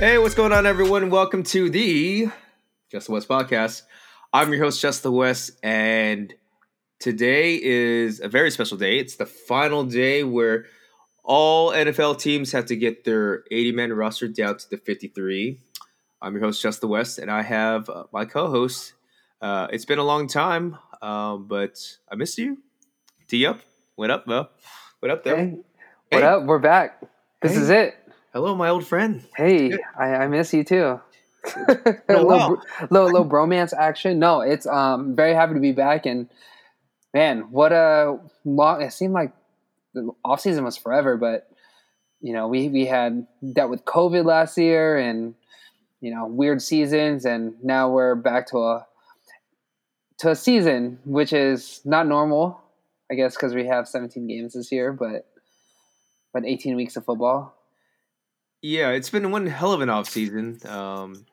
Hey, what's going on, everyone? Welcome to the Just the West podcast. I'm your host, Just the West, and today is a very special day. It's the final day where all NFL teams have to get their 80 man roster down to the 53. I'm your host, Just the West, and I have uh, my co host. Uh, it's been a long time, um, but I missed you. T up. What up, Mo? What up, there? Hey, what up? We're back. This Hey. is it. Hello, my old friend. Hey, I, I miss you too. a little, while. br- little little bromance action. No, it's um very happy to be back and man, what a long. It seemed like the off season was forever, but you know we we had dealt with COVID last year and you know weird seasons, and now we're back to a to a season which is not normal, I guess, because we have 17 games this year, but but 18 weeks of football. Yeah, it's been one hell of an off season. Um,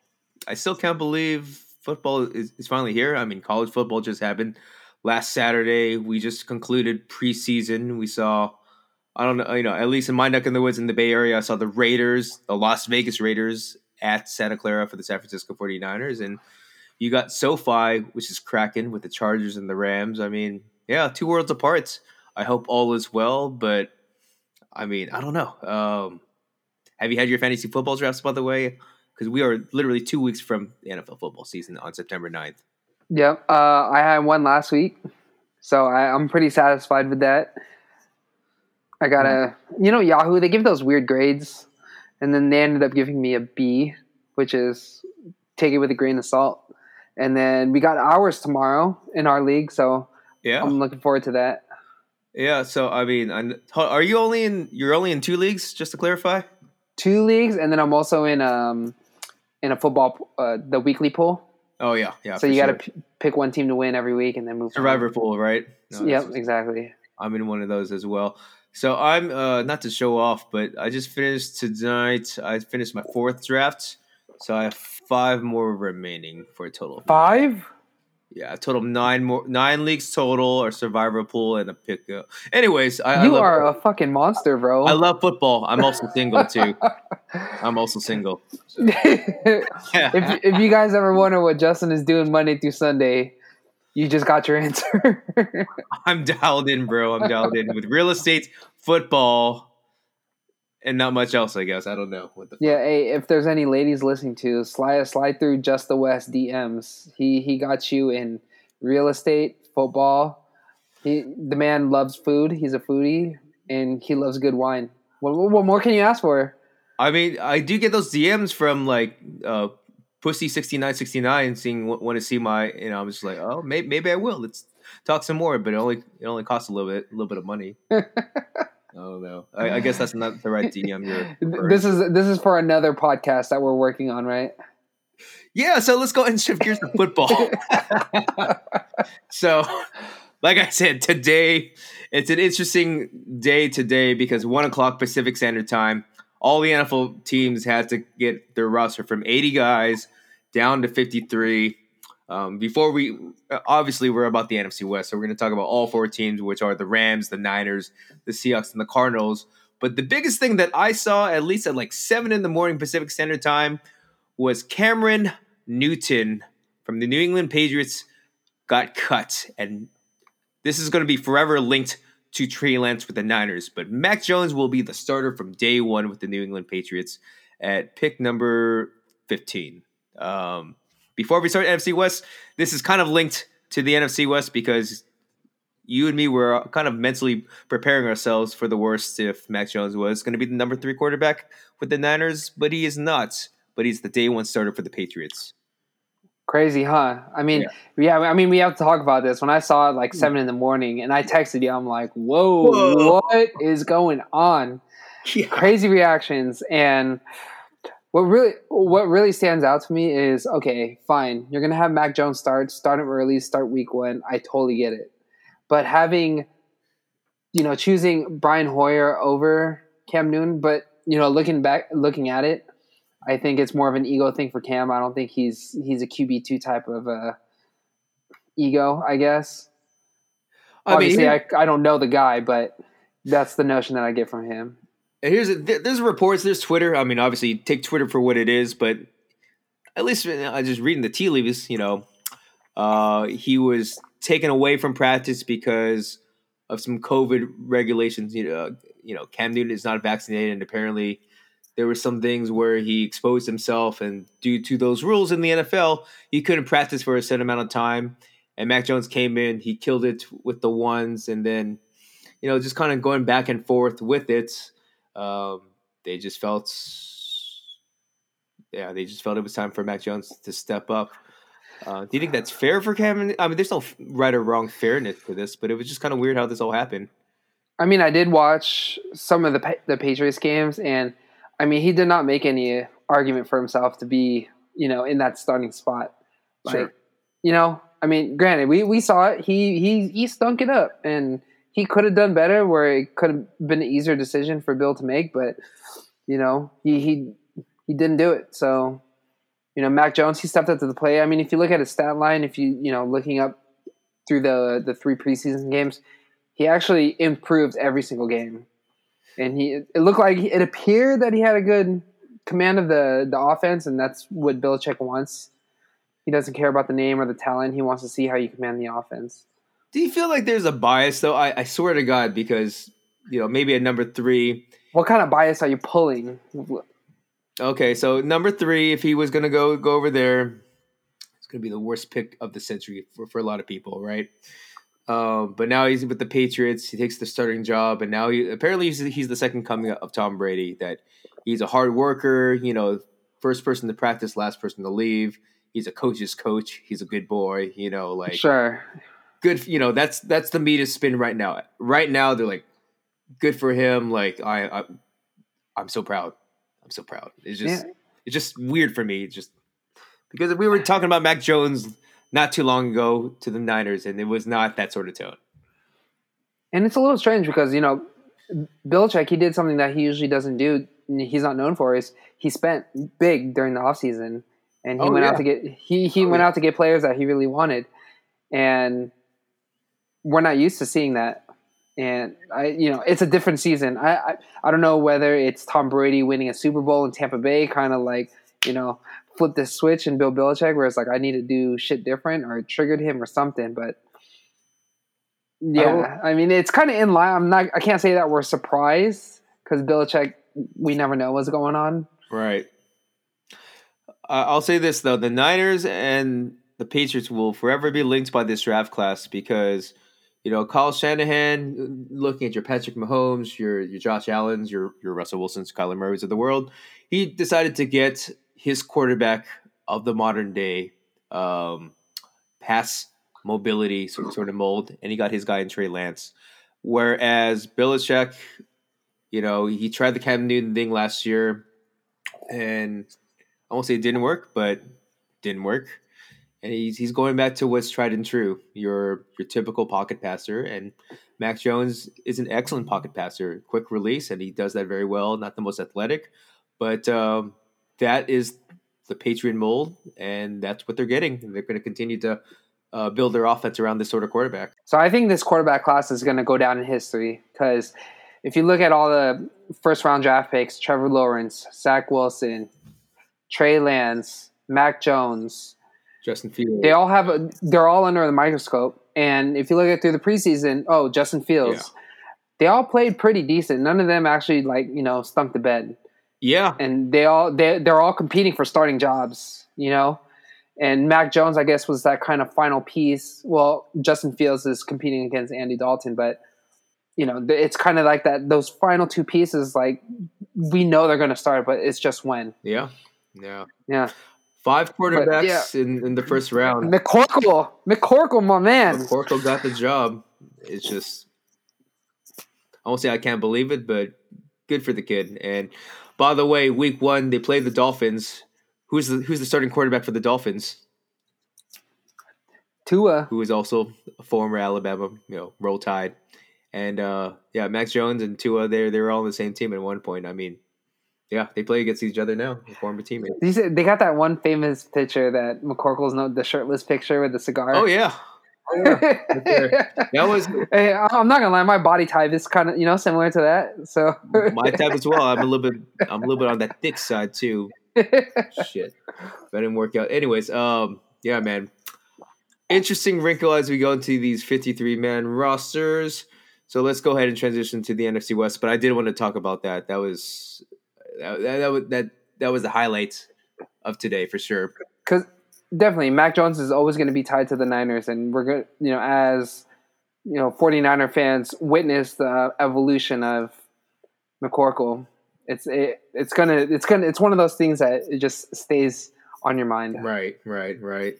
I still can't believe football is, is finally here. I mean, college football just happened last Saturday. We just concluded preseason. We saw, I don't know, you know, at least in my neck of the woods in the Bay Area, I saw the Raiders, the Las Vegas Raiders at Santa Clara for the San Francisco 49ers. And you got SoFi, which is cracking with the Chargers and the Rams. I mean, yeah, two worlds apart. I hope all is well, but I mean, I don't know. Um, have you had your fantasy football drafts, by the way? Because we are literally two weeks from the NFL football season on September 9th. Yep. Uh, I had one last week, so I, I'm pretty satisfied with that. I got a, you know, Yahoo. They give those weird grades, and then they ended up giving me a B, which is take it with a grain of salt. And then we got ours tomorrow in our league, so Yeah, I'm looking forward to that. yeah. So I mean, I, are you only in? You're only in two leagues, just to clarify. Two leagues, and then I'm also in um in a football uh, the weekly pool. Oh yeah, yeah. so you got sure. to p- pick one team to win every week, and then move. Survivor pool, right? No, Yep, exactly. I'm in one of those as well. So I'm uh, not to show off, but I just finished tonight. I finished my fourth draft, so I have five more remaining for a total. of Five. Yeah, total nine more, nine leagues total, or survivor pool and a pick. Uh, anyways, I, I you love, are a fucking monster, bro. I love football. I'm also single too. I'm also single. if if you guys ever wonder what Justin is doing Monday through Sunday, you just got your answer. I'm dialed in, bro. I'm dialed in with real estate, football, and not much else. I guess I don't know what the. yeah, hey, if there's any ladies listening to, slide slide through just the West DMs. He he got you in real estate, football. He the man loves food. He's a foodie and he loves good wine. What, what what more can you ask for? I mean, I do get those DMs from like uh, Pussy sixty nine sixty nine, seeing want to see my. You know, I'm just like, oh, maybe, maybe I will. Let's talk some more, but it only it only costs a little bit, a little bit of money. Oh, I don't. I, I guess that's not the right DM. You're This is this is for another podcast that we're working on, right? Yeah, so let's go ahead and shift gears to football. so, like I said, today it's an interesting day today because one o'clock Pacific Standard Time, all the NFL teams had to get their roster from 80 guys down to 53. Um, before we, obviously, we're about the NFC West, so we're going to talk about all four teams, which are the Rams, the Niners, the Seahawks, and the Cardinals. But the biggest thing that I saw, at least at like seven in the morning Pacific Standard Time, was Cameron Newton from the New England Patriots got cut. And this is going to be forever linked to Trey Lance with the Niners. But Mac Jones will be the starter from day one with the New England Patriots at pick number 15. Um, before we start NFC West, this is kind of linked to the NFC West because you and me were kind of mentally preparing ourselves for the worst if Mac Jones was going to be the number three quarterback with the Niners, but he is not. But he's the day one starter for the Patriots. Crazy, huh? I mean, yeah. I mean, we have to talk about this. When I saw it like Hmm. seven in the morning, and I texted you, I'm like, "Whoa, Whoa. what is going on?" Crazy reactions, and what really, what really stands out to me is, okay, fine, you're gonna have Mac Jones start, start him early, start week one. I totally get it, but having, you know, choosing Brian Hoyer over Cam Newton, but you know, looking back, looking at it, I think it's more of an ego thing for Cam. I don't think he's he's a QB two type of uh, ego. I guess. I Obviously, he- I, I don't know the guy, but that's the notion that I get from him. Here's there's reports, there's Twitter. I mean, obviously, take Twitter for what it is, but at least I just reading the tea leaves. You know, uh, he was taken away from practice because of some COVID regulations. You know, you know, Cam Newton is not vaccinated, and apparently there were some things where he exposed himself, and due to those rules in the NFL, he couldn't practice for a set amount of time. And Mac Jones came in, he killed it with the ones, and then, you know, just kind of going back and forth with it. Um, they just felt, yeah, they just felt it was time for Mac Jones to step up. Uh, do you think that's fair for Kevin? I mean, there's no right or wrong fairness to this, but it was just kind of weird how this all happened. I mean, I did watch some of the the Patriots games, and I mean, he did not make any argument for himself to be, you know, in that starting spot. Like, sure. you know, I mean, granted, we, we saw it. He he he stunk it up, and he could have done better. Where it could have been an easier decision for Bill to make, but you know, he he he didn't do it. So, you know, Mac Jones, he stepped up to the play. I mean, if you look at his stat line, if you you know looking up through the the three preseason games, he actually improved every single game, and he it looked like it appeared that he had a good command of the the offense, and that's what Belichick wants. He doesn't care about the name or the talent. He wants to see how you command the offense. Do you feel like there's a bias though? I, I swear to God, because you know maybe at number three. What kind of bias are you pulling? Okay, so number three, if he was gonna go go over there, it's gonna be the worst pick of the century for, for a lot of people, right? Um, but now he's with the Patriots. He takes the starting job, and now he apparently he's, he's the second coming of Tom Brady. That he's a hard worker. You know, first person to practice, last person to leave. He's a coach's coach. He's a good boy. You know, like sure, good. You know, that's that's the meat of spin right now. Right now, they're like, good for him. Like I, I I'm so proud. I'm so proud. It's just yeah. it's just weird for me. It's just because we were talking about Mac Jones not too long ago to the Niners, and it was not that sort of tone. And it's a little strange because you know, Belichick he did something that he usually doesn't do. He's not known for is he spent big during the offseason and he oh, went yeah. out to get he he oh, went yeah. out to get players that he really wanted, and we're not used to seeing that. And I, you know, it's a different season. I, I, I don't know whether it's Tom Brady winning a Super Bowl in Tampa Bay, kind of like you know flip this switch and Bill Belichick, where it's like I need to do shit different, or it triggered him or something. But yeah, I, I mean, it's kind of in line. I'm not. I can't say that we're surprised because Belichick, we never know what's going on. Right. Uh, I'll say this though: the Niners and the Patriots will forever be linked by this draft class because you know Kyle Shanahan, looking at your Patrick Mahomes, your your Josh Allen's, your your Russell Wilson's, Kyler Murray's of the world, he decided to get his quarterback of the modern day um, pass mobility sort, sort of mold, and he got his guy in Trey Lance. Whereas Belichick, you know, he tried the Cam Newton thing last year, and I won't say it didn't work, but didn't work. And he's he's going back to what's tried and true. Your your typical pocket passer, and Max Jones is an excellent pocket passer, quick release, and he does that very well. Not the most athletic, but um, that is the Patriot mold, and that's what they're getting. They're going to continue to uh, build their offense around this sort of quarterback. So I think this quarterback class is going to go down in history because if you look at all the first round draft picks, Trevor Lawrence, Zach Wilson, Trey Lance, Mac Jones, Justin Fields, they all have a, they're all under the microscope. And if you look at through the preseason, oh, Justin Fields, yeah. they all played pretty decent. None of them actually like you know stunk the bed. Yeah, and they all they they're all competing for starting jobs. You know, and Mac Jones, I guess, was that kind of final piece. Well, Justin Fields is competing against Andy Dalton, but you know, it's kind of like that. Those final two pieces, like we know they're going to start, but it's just when. Yeah, yeah, yeah. Five quarterbacks yeah. in, in the first round. McCorkle, McCorkle, my man. McCorkle got the job. It's just, I won't say I can't believe it, but good for the kid. And by the way, week one they played the Dolphins. Who's the who's the starting quarterback for the Dolphins? Tua, who is also a former Alabama, you know, roll tide, and uh, yeah, Max Jones and Tua, they're they're all on the same team at one point. I mean, yeah, they play against each other now, former teammates. They got that one famous picture that McCorkle's no the shirtless picture with the cigar. Oh yeah, Oh, yeah. that was. Hey, I'm not gonna lie. My body type is kind of you know similar to that. So my type as well. I'm a little bit. I'm a little bit on that thick side too. Shit, that didn't work out. Anyways, um, yeah, man. Interesting wrinkle as we go into these 53 man rosters. So let's go ahead and transition to the NFC West. But I did want to talk about that. That was that that that, that was the highlight of today for sure. Because definitely, Mac Jones is always going to be tied to the Niners, and we're going, to you know, as you know, 49er fans witness the evolution of McCorkle. It's it, it's gonna it's gonna it's one of those things that it just stays on your mind. Right, right, right.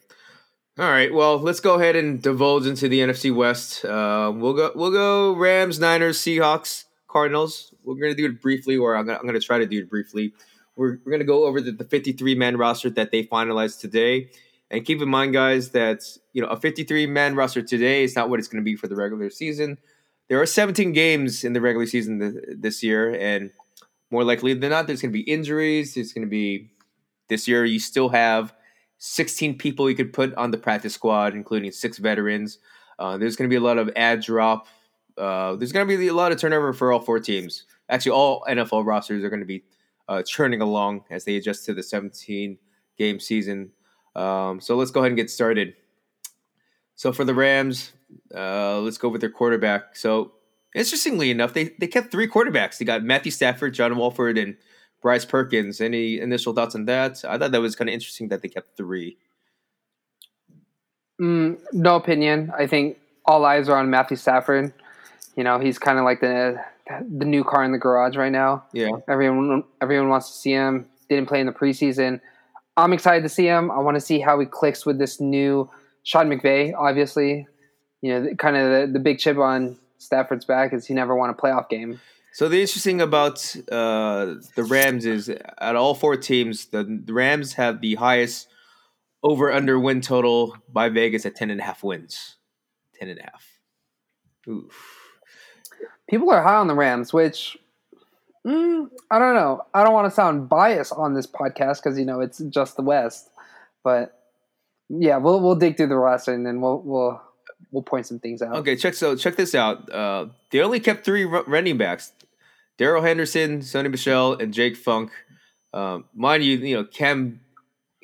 All right, well, let's go ahead and divulge into the NFC West. Uh, we'll go, we'll go Rams, Niners, Seahawks, Cardinals. We're gonna do it briefly, or I'm gonna, try to do it briefly. We're, we're gonna go over the, the 53 man roster that they finalized today, and keep in mind, guys, that you know a 53 man roster today is not what it's gonna be for the regular season. There are 17 games in the regular season th- this year, and more likely than not, there's gonna be injuries. There's gonna be this year. You still have 16 people you could put on the practice squad, including six veterans. Uh, there's going to be a lot of ad drop. Uh, there's going to be a lot of turnover for all four teams. Actually, all NFL rosters are going to be uh, churning along as they adjust to the 17 game season. Um, so let's go ahead and get started. So for the Rams, uh, let's go with their quarterback. So interestingly enough, they, they kept three quarterbacks. They got Matthew Stafford, John Wolford, and Bryce Perkins. Any initial thoughts on that? I thought that was kind of interesting that they kept three. Mm, no opinion. I think all eyes are on Matthew Stafford. You know, he's kind of like the the new car in the garage right now. Yeah. Everyone everyone wants to see him. Didn't play in the preseason. I'm excited to see him. I want to see how he clicks with this new Sean McVay. Obviously, you know, kind of the, the big chip on Stafford's back is he never won a playoff game. So the interesting about uh, the Rams is at all four teams, the, the Rams have the highest over under win total by Vegas at 10 and a half wins. 10 and a half. Oof. People are high on the Rams, which mm, I don't know. I don't want to sound biased on this podcast because you know it's just the West, but yeah, we'll we'll dig through the roster and then we'll we'll we'll point some things out. Okay, check so check this out. Uh, they only kept three running backs: Darrell Henderson, Sony Michel, and Jake Funk. Um, mind you, you know Cam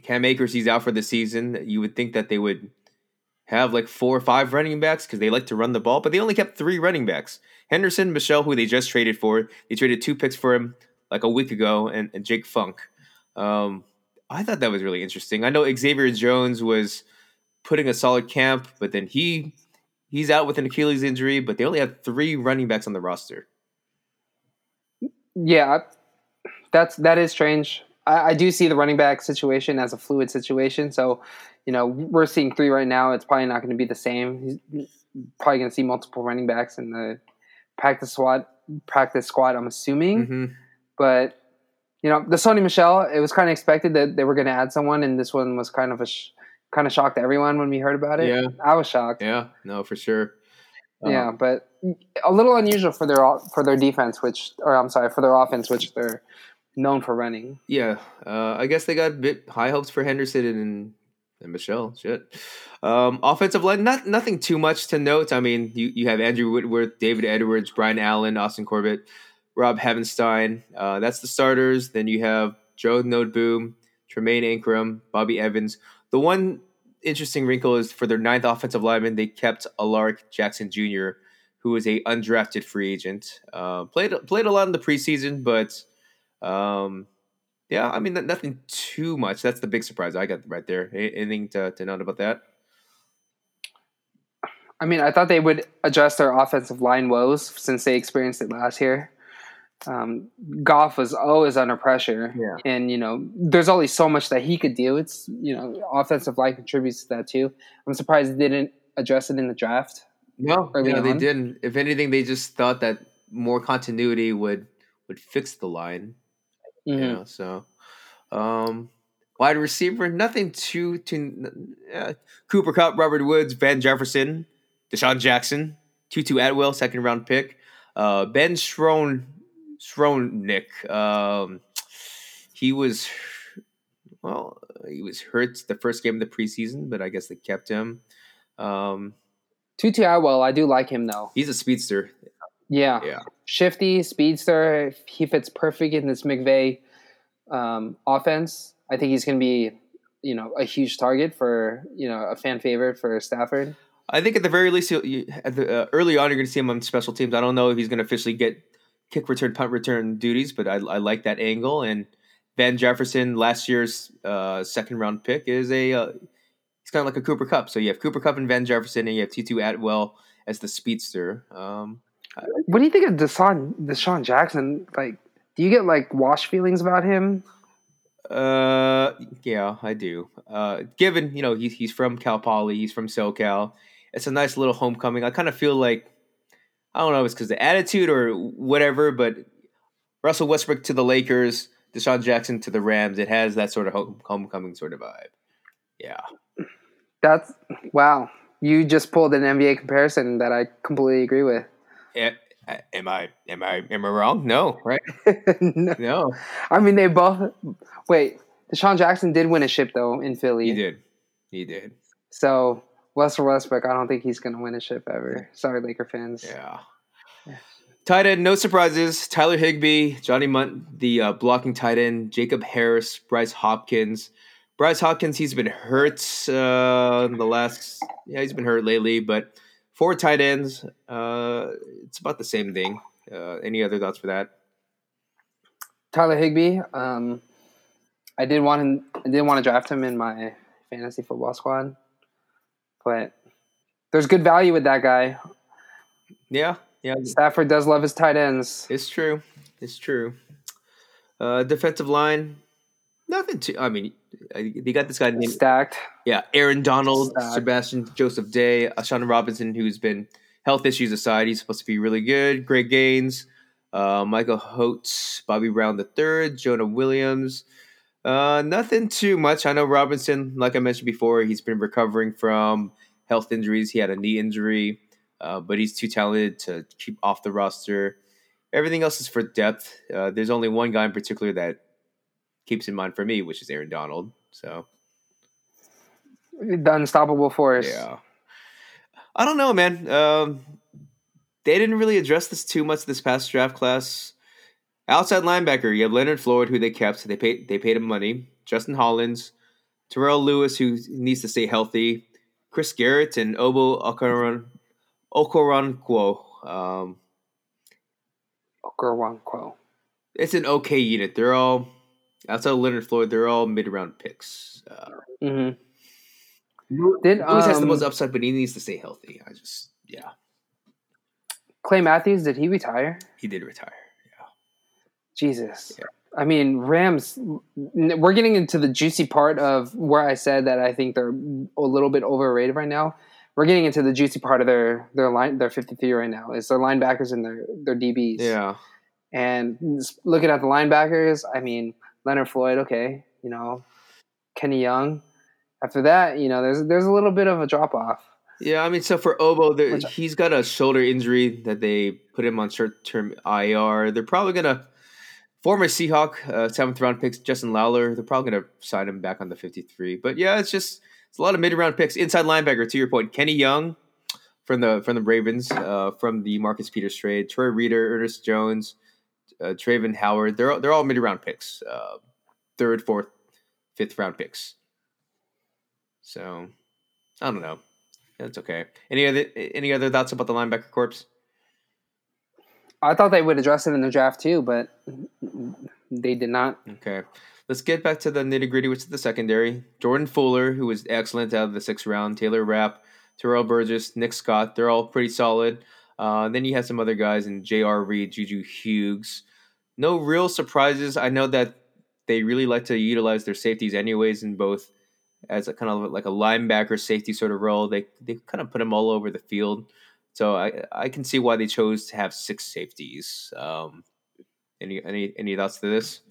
Cam Akers he's out for the season. You would think that they would have like four or five running backs because they like to run the ball, but they only kept three running backs: Henderson, Michel, who they just traded for. They traded two picks for him like a week ago, and, and Jake Funk. Um, I thought that was really interesting. I know Xavier Jones was putting a solid camp, but then he he's out with an Achilles injury. But they only have three running backs on the roster. Yeah, that's that is strange. I, I, do see the running back situation as a fluid situation. So, you know, we're seeing three right now. It's probably not going to be the same. He's probably going to see multiple running backs in the practice squad. Practice squad, I'm assuming. Mm-hmm. But you know, the Sony Michel, it was kind of expected that they were going to add someone, and this one was kind of a sh- kind of shocked everyone when we heard about it. Yeah, I was shocked. Yeah, no, for sure. Yeah, um, but a little unusual for their for their defense, which or I'm sorry for their offense, which they're known for running. Yeah, uh, I guess they got a bit high hopes for Henderson and, and Michel. Shit. Um, offensive line, not nothing too much to note. I mean, you, you have Andrew Whitworth, David Edwards, Brian Allen, Austin Corbett, Rob Havenstein. Uh, that's the starters. Then you have Joe Noteboom, Tremayne Anchrum, Bobby Evans. The one interesting wrinkle is for their ninth offensive lineman, they kept Alaric Jackson Jr., who is a undrafted free agent. Uh, played played a lot in the preseason, but um, yeah, I mean nothing too much. That's the big surprise I got right there. Anything to, to note about that? I mean, I thought they would address their offensive line woes since they experienced it last year um, Goff was always under pressure, yeah. and you know, there's only so much that he could do. It's you know, offensive line contributes to that too. I'm surprised they didn't address it in the draft. No, yeah, they didn't. If anything, they just thought that more continuity would would fix the line. Mm-hmm. You know, so um, wide receiver, nothing too too. Uh, Cooper Kupp, Robert Woods, Van Jefferson, DeSean Jackson, Tutu Atwell, second round pick. Uh, ben Strone Skowronek. Um, he was well, he was hurt the first game of the preseason, but I guess they kept him. Um, Tutu Atwell, I do like him though. He's a speedster. Yeah, Yeah. shifty speedster. He fits perfect in this McVay um, offense. I think he's going to be, you know, a huge target for you know a fan favorite for Stafford. I think at the very least, you, at the, uh, early on, you're going to see him on special teams. I don't know if he's going to officially get kick return, punt return duties, but I, I like that angle. And Van Jefferson, last year's uh, second round pick, is a uh, he's kind of like a Cooper Kupp. So you have Cooper Kupp and Van Jefferson, and you have Tutu Atwell as the speedster. Um, What do you think of DeSean DeSean Jackson? Like, do you get like wash feelings about him? Uh, yeah, I do. Uh, given you know he's he's from Cal Poly, he's from SoCal. It's a nice little homecoming. I kind of feel like I don't know, if it's because the attitude or whatever, but Russell Westbrook to the Lakers, DeSean Jackson to the Rams. It has that sort of home, homecoming sort of vibe. Yeah, That's wow. You just pulled an NBA comparison that I completely agree with. Am I am I am I wrong? No, right? No. No, I mean, they both. Wait, DeSean Jackson did win a ship though in Philly. he did, he did. So Russell Westbrook, I don't think he's going to win a ship ever. Sorry, Laker fans. Yeah. Tight end, no surprises. Tyler Higbee, Johnny Mundt, the uh, blocking tight end, Jacob Harris, Bryce Hopkins. Bryce Hopkins, he's been hurt uh, in the last. Yeah, he's been hurt lately, but four tight ends. Uh, it's about the same thing. Uh, any other thoughts for that? Tyler Higbee. Um, I did want him. I didn't want to draft him in my fantasy football squad, but there's good value with that guy. Yeah, yeah, Stafford does love his tight ends. it's true. It's true. Uh, defensive line, nothing too. I mean, uh, they got this guy named Stacked. Yeah, Aaron Donald, Stacked. Sebastian Joseph Day, A'Shawn Robinson, who's been health issues aside, he's supposed to be really good. Greg Gaines, uh, Michael Holtz, Bobby Brown III, Jonah Williams. Uh, nothing too much. I know Robinson, like I mentioned before, he's been recovering from health injuries. He had a knee injury, uh, but he's too talented to keep off the roster. Everything else is for depth. Uh, there's only one guy in particular that keeps in mind for me, which is Aaron Donald. So The unstoppable force. yeah. I don't know, man. Um, they didn't really address this too much this past draft class. Outside linebacker, you have Leonard Floyd, who they kept. They paid they paid him money. Justin Hollins, Terrell Lewis, who needs to stay healthy. Chris Garrett and Obo Okoron Okoronkwo. Um, Okoronkwo. it's an okay unit. They're all outside of Leonard Floyd. They're all mid round picks. Uh, Mm-hmm. Did Lewis has the um, most upside, but he needs to stay healthy. I just yeah, Clay Matthews? Did he retire? he did retire. Yeah. Jesus. Yeah. I mean, Rams. We're getting into the juicy part of where I said that I think they're a little bit overrated right now. We're getting into the juicy part of their their line their fifty three right now. It's their linebackers and their their DBs. Yeah. And looking at the linebackers, I mean Leonard Floyd, okay, you know, Kenny Young. After that, you know, there's there's a little bit of a drop off. Yeah, I mean, so for Obo, there, he's got a shoulder injury that they put him on short term IR. They're probably gonna former Seahawk uh, seventh round picks Justin Lawler. They're probably gonna sign him back on the fifty three. But yeah, it's just it's a lot of mid round picks. Inside linebacker, to your point, Kenny Young from the from the Ravens, uh, from the Marcus Peters trade, Troy Reeder, Ernest Jones, uh, Travin Howard. They're all, they're all mid round picks, uh, third, fourth, fifth round picks. So I don't know. That's okay. Any other any other thoughts about the linebacker corps? I thought they would address it in the draft too, but they did not. Okay. Let's get back to the nitty gritty, which is the secondary. Jordan Fuller, who was excellent out of the sixth round, Taylor Rapp, Terrell Burgess, Nick Scott. They're all pretty solid. Uh, then you have some other guys in J.R. Reed, Juju Hughes. No real surprises. I know that they really like to utilize their safeties anyways in both as a kind of like a linebacker safety sort of role. They they kind of put them all over the field. So I I can see why they chose to have six safeties. Um, any any any thoughts to this?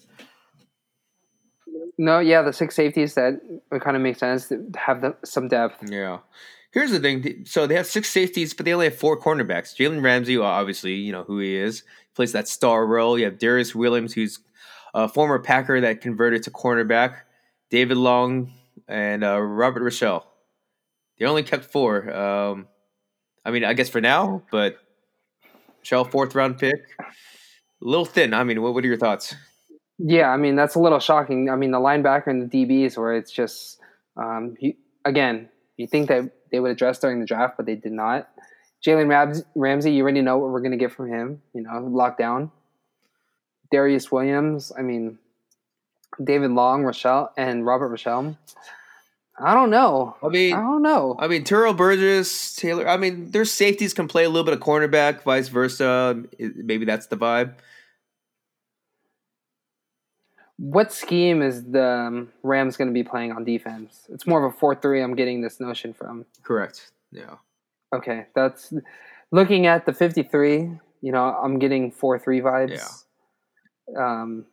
No, yeah, the six safeties that would kind of make sense to have the, some depth. Yeah. Here's the thing. So they have six safeties, but they only have four cornerbacks. Jalen Ramsey, obviously, you know who he is. Plays that star role. You have Darious Williams, who's a former Packer that converted to cornerback. David Long and uh, Robert Rochell. They only kept four. Um, I mean, I guess for now, but Shell fourth round pick, a little thin. I mean, what what are your thoughts? Yeah, I mean that's a little shocking. I mean the linebacker and the DBs, where it's just um, you, again, you think that they would address during the draft, but they did not. Jalen Ramsey, you already know what we're going to get from him. You know, lockdown. Darious Williams. I mean, David Long, Rochell, and Robert Rochell. I don't know. I mean, I don't know. I mean, Terrell Burgess, Taylor. I mean, their safeties can play a little bit of cornerback, vice versa. Maybe that's the vibe. What scheme is the um, Rams going to be playing on defense? It's more of a four-three. I'm getting this notion from. Correct. Yeah. Okay, that's looking at the 53. You know, I'm getting four-three vibes. Yeah. Um.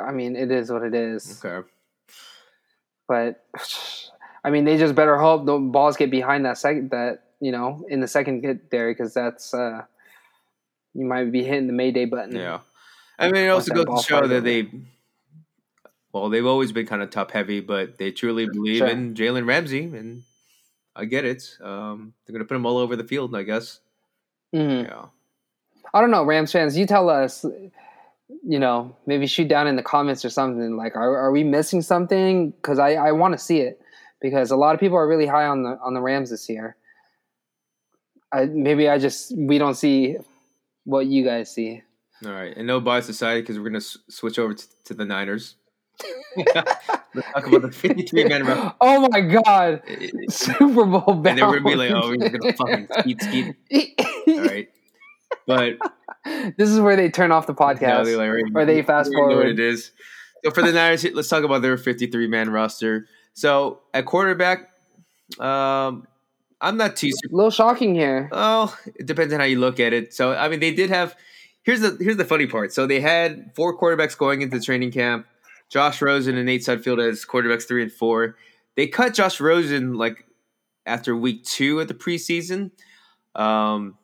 I mean, it is what it is. Okay. But I mean, they just better hope the balls get behind that second that you know in the second hit there because that's uh you might be hitting the Mayday button. Yeah, I mean, it also goes to show that they. Well, they've always been kind of top heavy, but they truly believe sure. in Jalen Ramsey, and I get it. Um, they're going to put him all over the field, I guess. Mm-hmm. Yeah. I don't know, Rams fans. You tell us you know, maybe shoot down in the comments or something. Like, are, are we missing something? Because I, I want to see it because a lot of people are really high on the on the Rams this year. I, maybe I just we don't see what you guys see. All right, and no bias society because we're gonna s- switch over to, to the Niners. Let's talk about the 53 man Oh my god, Super Bowl bound. And then we're gonna be like, oh, we're gonna fucking skeet skeet. All right, but this is where they turn off the podcast, no, like, right, or they fast forward. what it is. So for the Niners, let's talk about their 53 man roster. So at quarterback, um, I'm not too. A little shocking here. Oh, it depends on how you look at it. So I mean, they did have. Here's the here's the funny part. So they had four quarterbacks going into training camp. Josh Rosen and Nate Sudfeld as quarterbacks three and four. They cut Josh Rosen like after week two of the preseason. Um,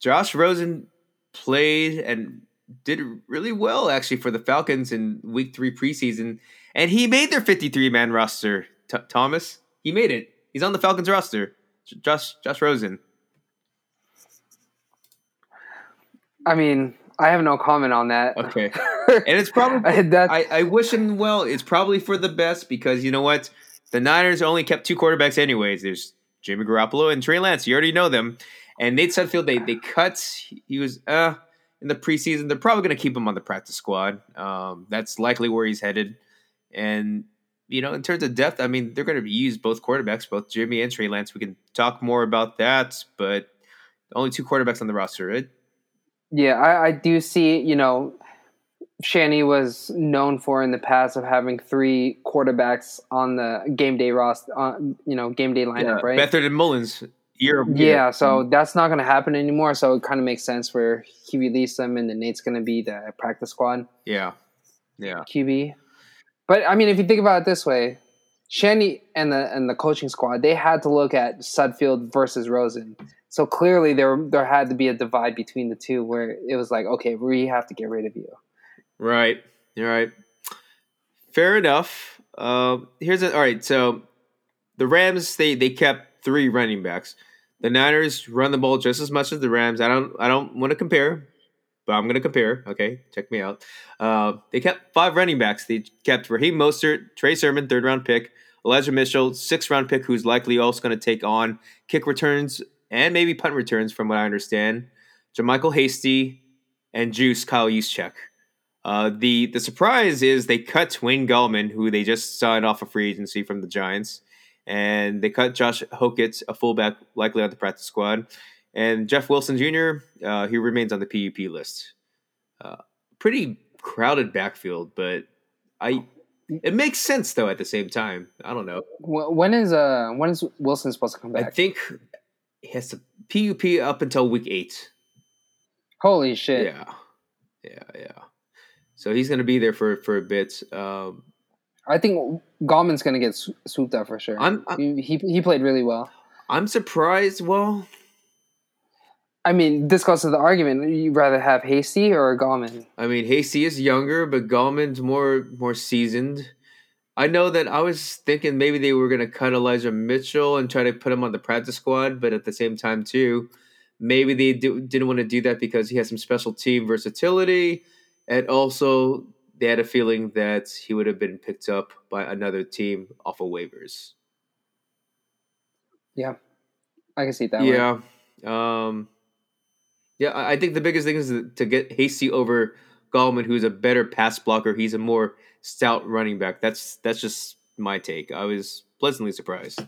Josh Rosen played and did really well actually for the Falcons in week three preseason. And he made their 53 man roster, T- Thomas. He made it. He's on the Falcons roster. Josh, Josh Rosen. I mean, I have no comment on that. Okay. And it's probably, I, I wish him well. It's probably for the best because you know what? The Niners only kept two quarterbacks, anyways. There's Jimmy Garoppolo and Trey Lance. You already know them. And Nate Sudfeld, they they cut. He was uh in the preseason. They're probably going to keep him on the practice squad. Um, that's likely where he's headed. And you know, in terms of depth, I mean, they're going to use both quarterbacks, both Jimmy and Trey Lance. We can talk more about that, but only two quarterbacks on the roster, right? Yeah, I, I do see. You know, Shanny was known for in the past of having three quarterbacks on the game day roster, on, you know, game day lineup, yeah, right? Better than Mullens. year. Yeah, so that's not going to happen anymore. So it kind of makes sense where he released them, and then Nate's going to be the practice squad. Yeah, yeah. QB, but I mean, if you think about it this way, Shanny and the and the coaching squad they had to look at Sudfeld versus Rosen. So clearly there there had to be a divide between the two where it was like, okay, we have to get rid of you. Right. You're right. Fair enough. Uh, here's a, all right. So the Rams they they kept three running backs. The Niners run the ball just as much as the Rams. I don't I don't want to compare, but I'm going to compare. Okay, check me out. Uh, they kept five running backs. They kept Raheem Mostert, Trey Sermon, third round pick, Elijah Mitchell, sixth round pick, who's likely also going to take on kick returns and maybe punt returns, from what I understand. JaMycal Hasty and Juice Kyle Juszczyk. Uh, the the surprise is they cut Wayne Gallman, who they just signed off a free agency from the Giants and they cut Josh Hokitz, a fullback, likely on the practice squad, and Jeff Wilson Jr. Uh, he remains on the PUP list. Uh, pretty crowded backfield, but I it makes sense though at the same time. I don't know when is uh when is Wilson supposed to come back? I think has to PUP up until week eight. Holy shit! Yeah, yeah, yeah. So he's going to be there for for a bit. Um, I think Gallman's going to get swooped up for sure. I'm, I'm, he, he played really well. I'm surprised. Well, I mean, this goes to the argument: you rather have Hasty or Gallman? I mean, Hasty is younger, but Gallman's more more seasoned. I know that I was thinking maybe they were going to cut Elijah Mitchell and try to put him on the practice squad, but at the same time, too, maybe they do, didn't want to do that because he has some special team versatility, and also they had a feeling that he would have been picked up by another team off of waivers. Yeah, I can see that. Yeah, um, yeah. I think the biggest thing is to get Hasty over Gallman, who's a better pass blocker. He's a more stout running back. That's that's just my take. I was pleasantly surprised.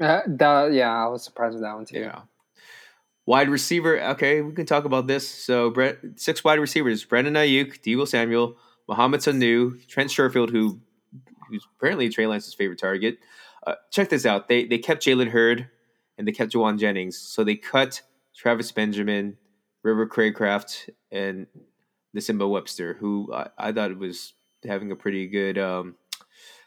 Uh, that, yeah, I was surprised with that one too. Yeah. Wide receiver. Okay, we can talk about this. So, Brett, six wide receivers: Brandon Aiyuk, Deebo Samuel, Mohamed Sanu, Trent Sherfield, who who's apparently Trey Lance's favorite target. Uh, check this out. They they kept Jalen Hurd and they kept Jauan Jennings. So they cut Travis Benjamin, River Cracraft, and Nsimba Webster, who I, I thought was having a pretty good um,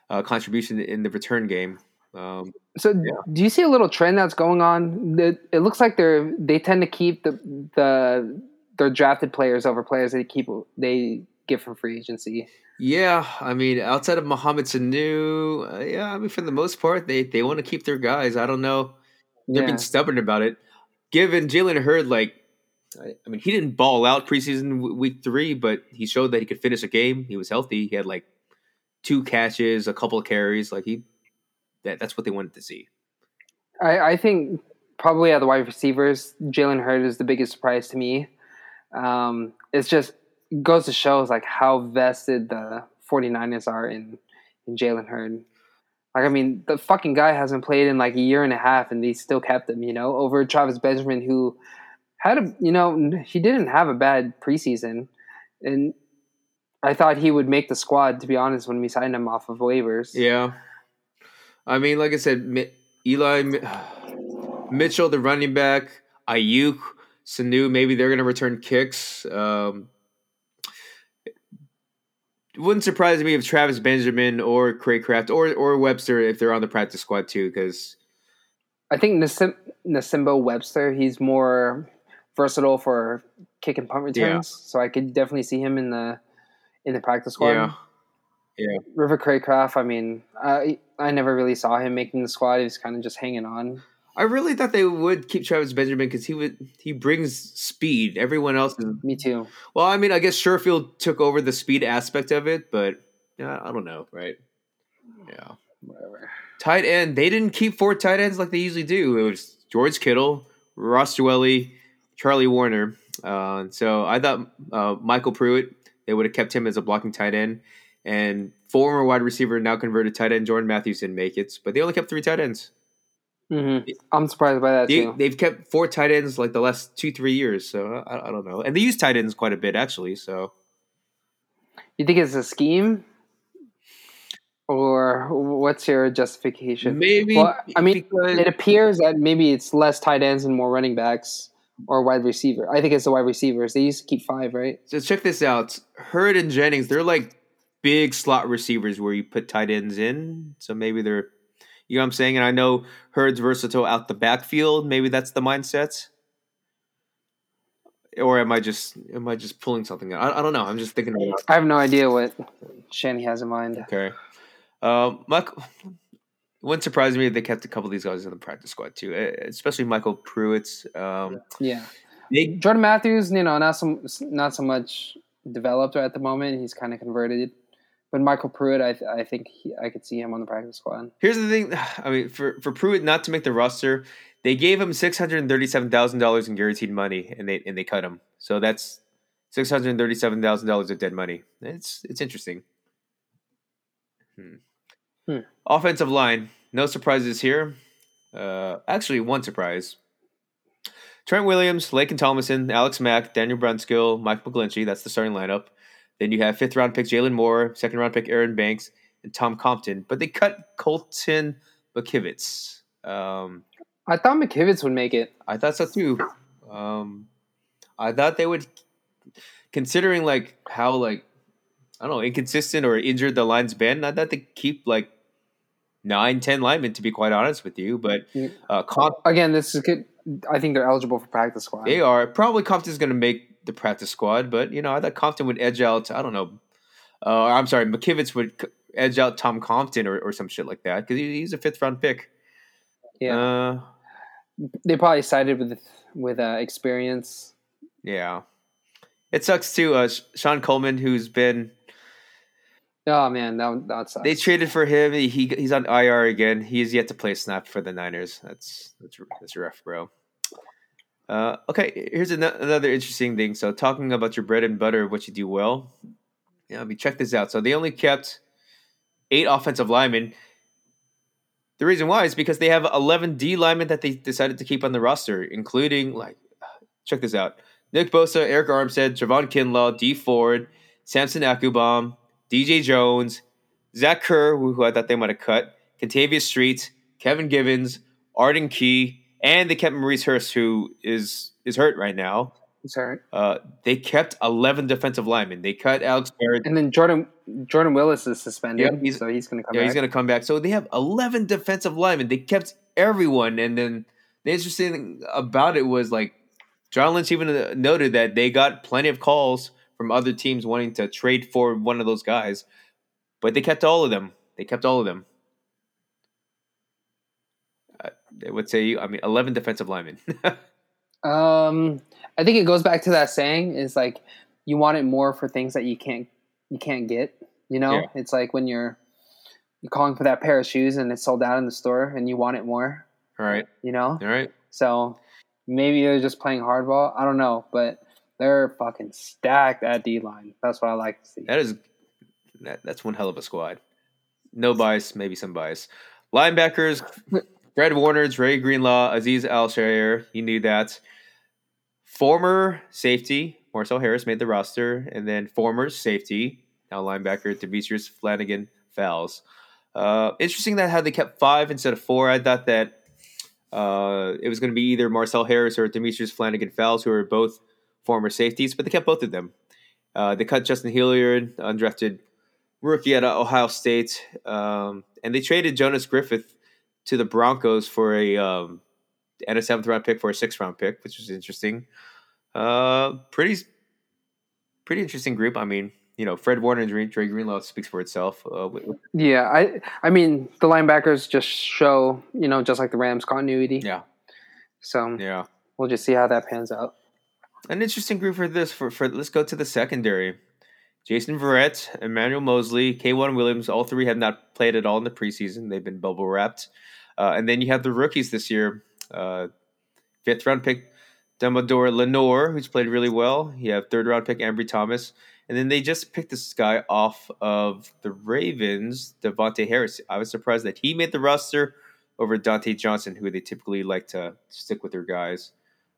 uh, contribution in the return game. Um, so, yeah. do you see a little trend that's going on? It, it, looks like they're they tend to keep the the their drafted players over players they keep they get from free agency. Yeah, I mean, outside of Mohamed Sanu, uh, yeah, I mean, for the most part, they they want to keep their guys. I don't know, they're yeah. being stubborn about it. Given Jalen Hurd, like, I, mean, he didn't ball out preseason week three, but he showed that he could finish a game. He was healthy. He had like two catches, a couple of carries. Like he, that that's what they wanted to see. I, I think probably at the wide receivers, Jalen Hurd is the biggest surprise to me. Um, it's just goes to show like how vested the 49ers are in, in Jalen Hurd. Like, I mean, the fucking guy hasn't played in like a year and a half, and they still kept him, you know, over Travis Benjamin, who had a, you know, he didn't have a bad preseason. And I thought he would make the squad, to be honest, when we signed him off of waivers. Yeah. I mean, like I said, Eli Mitchell, the running back, Aiyuk, Sanu, maybe they're going to return kicks. Um, it wouldn't surprise me if Travis Benjamin or Cracraft or or Webster if they're on the practice squad too, because I think Nasim, Nsimba Webster he's more versatile for kick and punt returns, yeah. so I could definitely see him in the in the practice squad. Yeah, yeah. River Cracraft, I mean, I I never really saw him making the squad. He was kind of just hanging on. I really thought they would keep Travis Benjamin because he would he brings speed. Everyone else is me too. Well, I mean, I guess Sherfield took over the speed aspect of it, but yeah, I don't know, right? Yeah, whatever. Tight end, they didn't keep four tight ends like they usually do. It was George Kittle, Ross Dwelley, Charlie Woerner. Uh, so I thought uh, Michael Pruitt they would have kept him as a blocking tight end, and former wide receiver now converted tight end Jordan Matthews didn't make it, but they only kept three tight ends. Mm-hmm. I'm surprised by that they, too. They've kept four tight ends like the last two three years, so I, I, don't know. And they use tight ends quite a bit actually. So you think it's a scheme, or what's your justification? Maybe. Well, I mean, it appears that maybe it's less tight ends and more running backs or wide receiver. I think it's the wide receivers. They used to keep five, right? So check this out: Hurd and Jennings, they're like big slot receivers where you put tight ends in. So maybe they're you know what I'm saying? And I know Hurd's versatile out the backfield. Maybe that's the mindset. Or am I just am I just pulling something out? I, I don't know. I'm just thinking about I have no idea what Shanny has in mind. Okay. Um, Michael, it wouldn't surprise me if they kept a couple of these guys in the practice squad too, especially Michael Pruitt's. Um, yeah. They, Jordan Matthews, you know, not so not so much developed at the moment. He's kind of converted but Michael Pruitt, I, th- I think he, I could see him on the practice squad. Here's the thing: I mean, for for Pruitt not to make the roster, they gave him six hundred thirty-seven thousand dollars in guaranteed money, and they and they cut him. So that's six hundred thirty-seven thousand dollars of dead money. It's it's interesting. Hmm. Hmm. Offensive line, no surprises here. Uh, actually, one surprise. Trent Williams, Laken Tomlinson, Alex Mack, Daniel Brunskill, Mike McGlinchey. That's the starting lineup. Then you have fifth round pick Jaylon Moore, second round pick Aaron Banks, and Tom Compton. But they cut Colton McKivitz. Um, I thought McKivitz would make it. I thought so too. Um, I thought they would, considering like how like I don't know inconsistent or injured the line's been. I thought they keep like nine, ten linemen to be quite honest with you. But uh, Comp- again, this is good. I think they're eligible for practice squad. They are probably Compton's going to make the practice squad, but you know I thought Compton would edge out. I don't know. Uh, I'm sorry, McKivitz would edge out Tom Compton or, or some shit like that because he, he's a fifth round pick. Yeah, Uh, they probably sided with with uh, experience. yeah. It sucks too. Uh, Shon Coleman, who's been Oh man, that that sucks. they traded for him. He he's on IR again. He is yet to play a snap for the Niners. That's that's that's rough, bro. Uh, okay, here's an- another interesting thing. So, talking about your bread and butter, what you do well. Yeah, I mean, check this out. So, they only kept eight offensive linemen. The reason why is because they have 11 D linemen that they decided to keep on the roster, including, like, check this out Nick Bosa, Arik Armstead, Javon Kinlaw, Dee Ford, Samson Ebukam, DJ Jones, Zach Kerr, who, I thought they might have cut, Kentavius Street, Kevin Givens, Arden Key, and they kept Maurice Hurst, who is is hurt right now. Sorry. Uh, they kept 11 defensive linemen. They cut Alex Barrett. And then Jordan Jordan Willis is suspended, Yep, he's- so he's going to come Yeah, back. he's going to come back. So they have 11 defensive linemen. They kept everyone. And then the interesting thing about it was like John Lynch even uh, noted that they got plenty of calls from other teams wanting to trade for one of those guys, but they kept all of them. They kept all of them. Uh, they would say, I mean, 11 defensive linemen. Um, I think it goes back to that saying is like you want it more for things that you can't you can't get. You know, Yeah. it's like when you're you're calling for that pair of shoes and it's sold out in the store and you want it more. all right. You know, All right. so maybe they're just playing hardball. I don't know, but they're fucking stacked at D line. That's what I like to see. That is that, that's one hell of a squad. No bias, maybe some bias. Linebackers: Fred Warner, Dre Greenlaw, Azeez Al-Shaair. You knew that. Former safety Marcel Harris made the roster, and then former safety now linebacker Demetrius Flannigan Fowles. Uh, interesting that how they kept five instead of four. I thought that uh, it was going to be either Marcel Harris or Demetrius Flannigan Fowles, who are both former safeties, but they kept both of them. Uh, they cut Justin Hilliard, undrafted rookie out of Ohio State, um, and they traded Jonas Griffith to the Broncos for a um, and a seventh round pick for a sixth round pick, which was interesting. Uh, pretty, pretty interesting group. I mean, you know, Fred Warner and Dre, Dre Greenlaw speaks for itself. Uh, Yeah, I I mean the linebackers just show you know just like the Rams continuity. yeah, So yeah, we'll just see how that pans out. An interesting group for this. For for let's go to the secondary. Jason Verrett, Emmanuel Moseley, K'Waun Williams, all three have not played at all in the preseason. They've been bubble wrapped. Uh, and then you have the rookies this year. Uh, fifth round pick, Deommodore Lenoir, who's played really well. You have third round pick, Ambry Thomas. And then they just picked this guy off of the Ravens, Davontae Harris. I was surprised that he made the roster over Dontae Johnson, who they typically like to stick with their guys.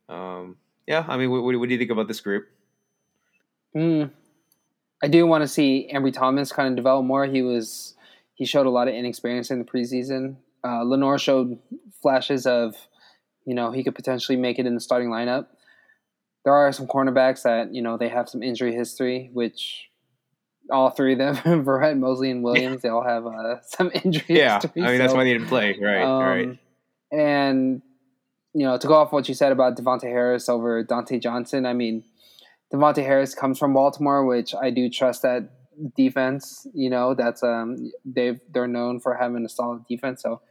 Um, yeah, I mean, what, what do you think about this group? Mm. I do want to see Ambry Thomas kind of develop more. He was he showed a lot of inexperience in the preseason. Uh, Lenoir showed flashes of, you know, he could potentially make it in the starting lineup. There are some cornerbacks that you know they have some injury history, which all three of them, Verrett, Moseley, and Williams, they all have uh, some injury Yeah, history. I mean, that's why they didn't play. Right, right. um, And you know, to go off what you said about Davontae Harris over Dontae Johnson, I mean, Davontae Harris comes from Baltimore, which I do trust that defense. You know, that's um they've they're known for having a solid defense. So,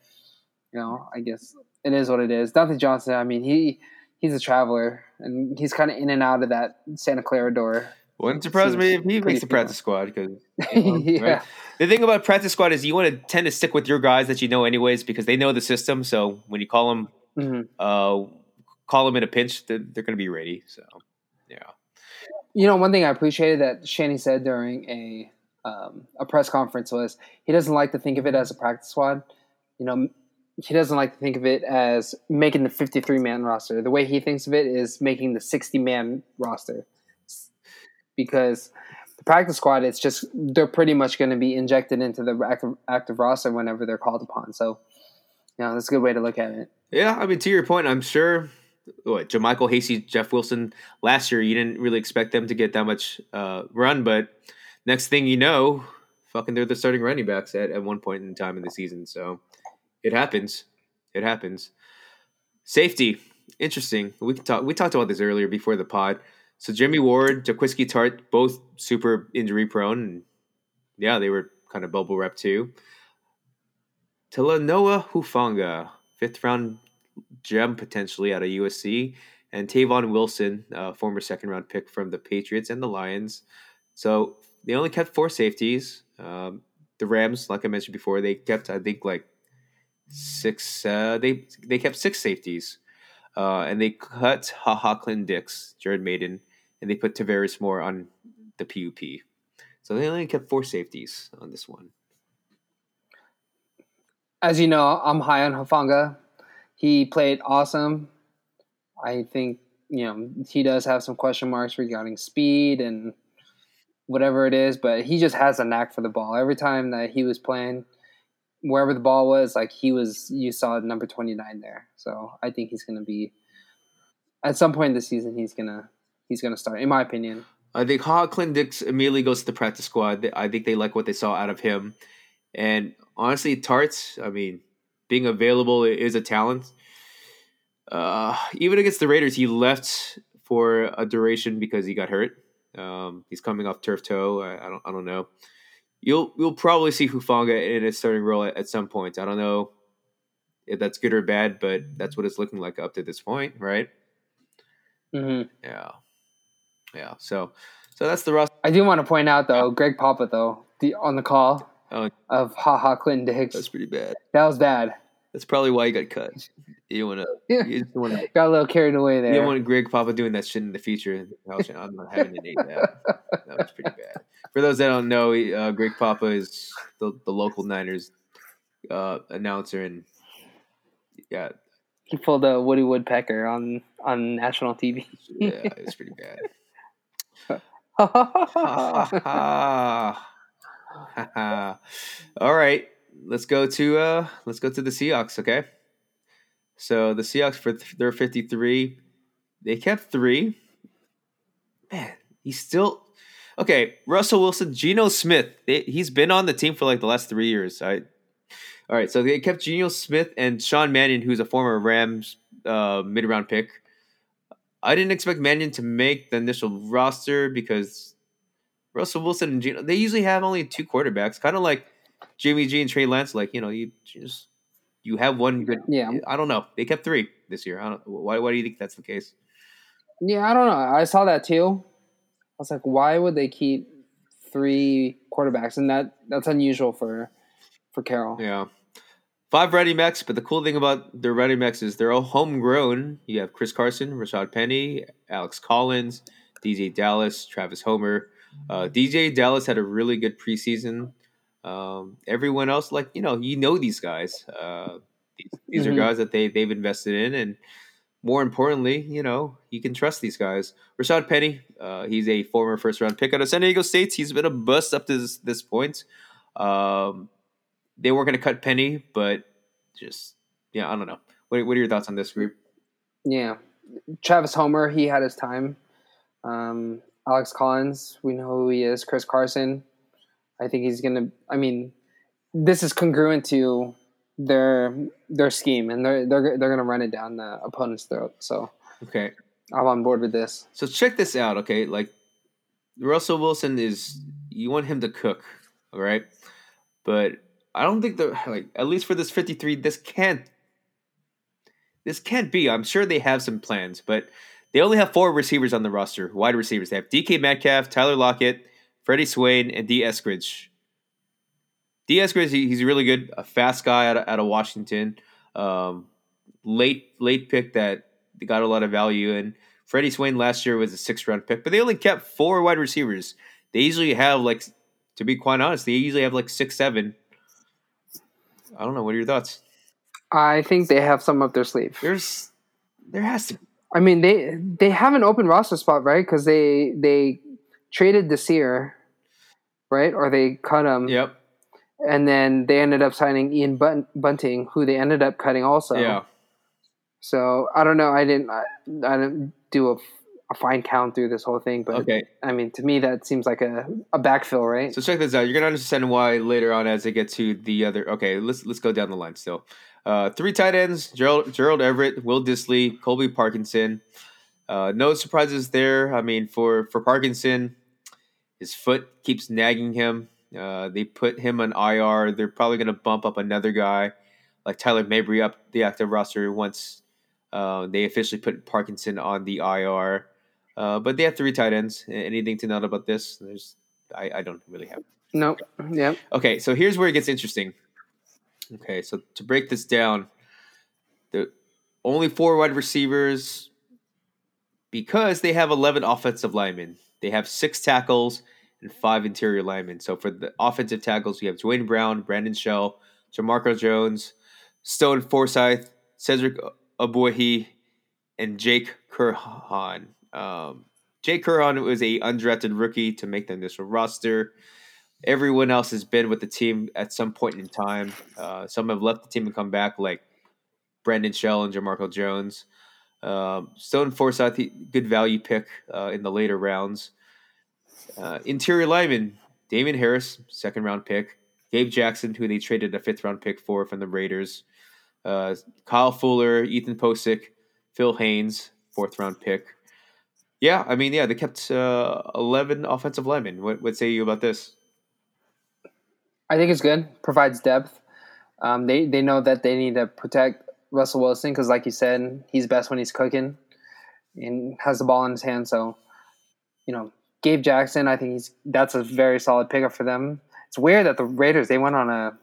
you know, I guess it is what it is. Dontae Johnson, I mean, he he's a traveler and he's kind of in and out of that Santa Clara door. Wouldn't surprise Seems me if he makes the practice squad because yeah. the thing about practice squad is you want to tend to stick with your guys that you know anyways because they know the system. So when you call them, Mhm. uh, call them in a pinch, they're, they're going to be ready. So yeah, You know, one thing I appreciated that Shanny said during a um, a press conference was he doesn't like to think of it as a practice squad. You know, he doesn't like to think of it as making the 53 man roster. The way he thinks of it is making the 60 man roster. Because the practice squad, it's just they're pretty much going to be injected into the active, active roster whenever they're called upon. So, know, that's a good way to look at it. yeah. I mean, to your point, I'm sure. What JaMycal Hasty, Jeff Wilson last year, you didn't really expect them to get that much uh, run, but next thing you know, fucking they're the starting running backs at, at one point in time in the season. So it happens. It happens. Safety, interesting. We can talk. We talked about this earlier before the pod. So Jimmy Ward, Jaquiski Tartt, both super injury prone. And yeah, they were kind of bubble rep too. Talanoa Hufanga, fifth round gem potentially out of USC, and Tavon Wilson, uh, former second round pick from the Patriots and the Lions. So they only kept four safeties. Um, the Rams, like I mentioned before, they kept I think like six. Uh, they they kept six safeties, uh, and they cut Ha Ha Clinton Dix, Jared Mayden, and they put Tarvarius Moore on the PUP. So they only kept four safeties on this one. As you know, I'm high on Hufanga. He played awesome. I think you know he does have some question marks regarding speed and whatever it is, but he just has a knack for the ball. Every time that he was playing, wherever the ball was, like he was, you saw number 29 there. So I think he's going to be, at some point in the season, he's to, he's to start, in my opinion. I think Ha Clinton Dix immediately goes to the practice squad. I think they like what they saw out of him. And honestly, Tarts, I mean, being available is a talent. Uh, even against the Raiders, he left for a duration because he got hurt. Um, he's coming off turf toe. I, I, don't. I don't know. You'll you'll probably see Hufanga in a starting role at, at, some point. I don't know if that's good or bad, but that's what it's looking like up to this point, right? Mm-hmm. Yeah, yeah. So so that's the rust. I do want to point out though, Greg Papa though the on the call oh, of Ha Ha Clinton Dix. That's pretty bad. That was bad. That's probably why he got cut. You want to, you want to got a little carried away there. You don't want Greg Papa doing that shit in the future. I'm not having to name that. That was pretty bad. For those that don't know, uh, Greg Papa is the, the local Niners uh, announcer, and yeah, he pulled a Woody Woodpecker on on national TV. yeah, it's pretty bad. All right let's go to uh let's go to the Seahawks, okay? So the Seahawks for th- their 53, they kept 3. Man, he's still Okay, Russell Wilson, Geno Smith. They, he's been on the team for like the last 3 years. I All right, so they kept Geno Smith and Sean Mannion who's a former Rams uh, mid-round pick. I didn't expect Mannion to make the initial roster because Russell Wilson and Geno, they usually have only two quarterbacks, kind of like Jimmy G and Trey Lance, like you know, you just you have one good. Yeah, I don't know. They kept three this year. I don't. Why? Why do you think that's the case? Yeah, I don't know. I saw that too. I was like, why would they keep three quarterbacks? And that that's unusual for for Carroll. Yeah. Five ready mechs, but the cool thing about their ready mechs is they're all homegrown. You have Chris Carson, Rashaad Penny, Alex Collins, DeeJay Dallas, Travis Homer. Uh, DeeJay Dallas had a really good preseason. Um, everyone else, like you know, you know these guys. Uh, these, these mm-hmm. are guys that they they've invested in, and more importantly, you know, you can trust these guys. Rashaad Penny, uh, he's a former first round pick out of San Diego State. He's been a bust up to this, this point. Um, they weren't going to cut Penny, but just yeah, I don't know. What, what are your thoughts on this group? Yeah, Travis Homer, he had his time. Um, Alex Collins, we know who he is. Chris Carson, I think he's gonna. I mean, this is congruent to their their scheme, and they're they're they're gonna run it down the opponent's throat. So okay, I'm on board with this. So check this out. Okay, like Russell Wilson is you want him to cook, all right, but I don't think the like at least for this 53, this can't this can't be. I'm sure they have some plans, but they only have four receivers on the roster, wide receivers. They have DK Metcalf, Tyler Lockett, Freddie Swain, and D. Eskridge. Dee Eskridge, he's a really good, a fast guy out of, out of Washington. Um, late late pick that got a lot of value. And Freddie Swain last year was a six round pick, but they only kept four wide receivers. They usually have like, to be quite honest, they usually have like six, seven. I don't know. What are your thoughts? I think they have some up their sleeve. There's, there has to. I mean, they they have an open roster spot, right? Because they they traded Desir, right? Or they cut him. Yep. And then they ended up signing Ian Bunting, who they ended up cutting also. Yeah. So I don't know. I didn't. I, I didn't do a, a fine count through this whole thing, but okay. I mean, to me, that seems like a, a backfill, right? So check this out. You're gonna understand why later on as they get to the other. Okay, let's let's go down the line still. Uh, three tight ends: Gerald, Gerald Everett, Will Dissly, Colby Parkinson. Uh, no surprises there. I mean, for for Parkinson, his foot keeps nagging him. Uh, they put him on IR. They're probably going to bump up another guy like Tyler Mabry up the active roster once uh, they officially put Parkinson on the IR. Uh, but they have three tight ends. Anything to note about this? There's, I, I don't really have. Nope. Yeah. Okay, so here's where it gets interesting. Okay, so to break this down, the only four wide receivers because they have 11 offensive linemen. They have six tackles and five interior linemen. So for the offensive tackles, we have Duane Brown, Brandon Shell, Jamarco Jones, Stone Forsythe, Cedric Ogbuehi, and Jake Curhan. Um, Jake Curhan was a undrafted rookie to make the initial roster. Everyone else has been with the team at some point in time. Uh, some have left the team and come back, like Brandon Shell and Jamarco Jones. Um, Stone Forsythe, good value pick uh, in the later rounds. Uh, interior lineman, Damien Harris, second round pick. Gabe Jackson, who they traded a fifth round pick for from the Raiders. Uh, Kyle Fuller, Ethan Pocic, Phil Haynes, fourth round pick. Yeah, I mean, yeah, they kept uh, 11 offensive linemen. What, what say you about this? I think it's good. Provides depth. Um, they they know that they need to protect Russell Wilson because, like you said, he's best when he's cooking and has the ball in his hand. So, you know, Gabe Jackson, I think he's that's a very solid pickup for them. It's weird that the Raiders they went on a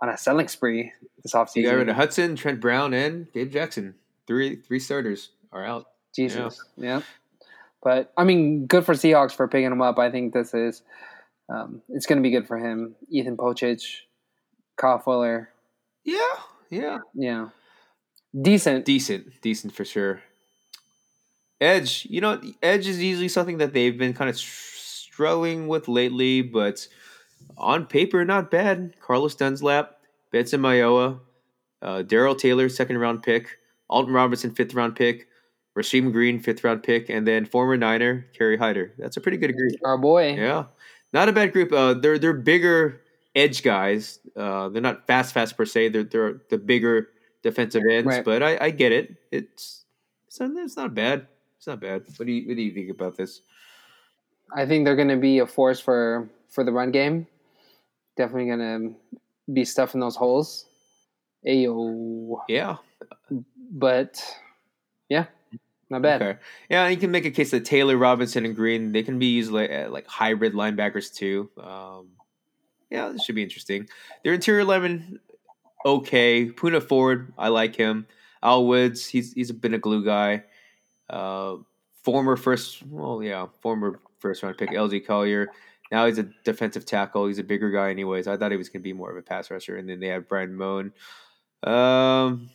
on a selling spree this offseason. You got rid of Hudson, Trent Brown, and Gabe Jackson. Three three starters are out. Jesus, yeah. yeah. But I mean, good for Seahawks for picking him up. I think this is um, it's going to be good for him. Ethan Pocic, Kyle Fuller. Yeah, yeah, yeah. Decent, decent, decent for sure. Edge, you know, Edge is usually something that they've been kind of struggling with lately, but on paper, not bad. Carlos Dunlap, Benson Mayowa, uh, Darrell Taylor, second round pick, Alton Robinson, fifth round pick, Rasheem Green, fifth round pick, and then former Niner Kerry Hyder. That's a pretty good group. Our boy. Yeah, not a bad group. Uh, they're they're bigger edge guys. Uh, they're not fast fast per se. They're they're the bigger defensive ends. Right. But I, I get it. It's it's not, it's not bad. It's not bad. What do you what do you think about this? I think they're going to be a force for for the run game. Definitely going to be stuffing those holes. Ayo. Yeah. But yeah, not bad. Okay. Yeah, you can make a case that Taylor Robinson and Green they can be used like like hybrid linebackers too. Um, yeah, this should be interesting. Their interior lineman, okay. Poona Ford, I like him. Al Woods, he's he's been a glue guy. Uh, former first, well, yeah, former first round pick LJ Collier. Now he's a defensive tackle. He's a bigger guy, anyways. I thought he was going to be more of a pass rusher. And then they have Bryan Mone. Um,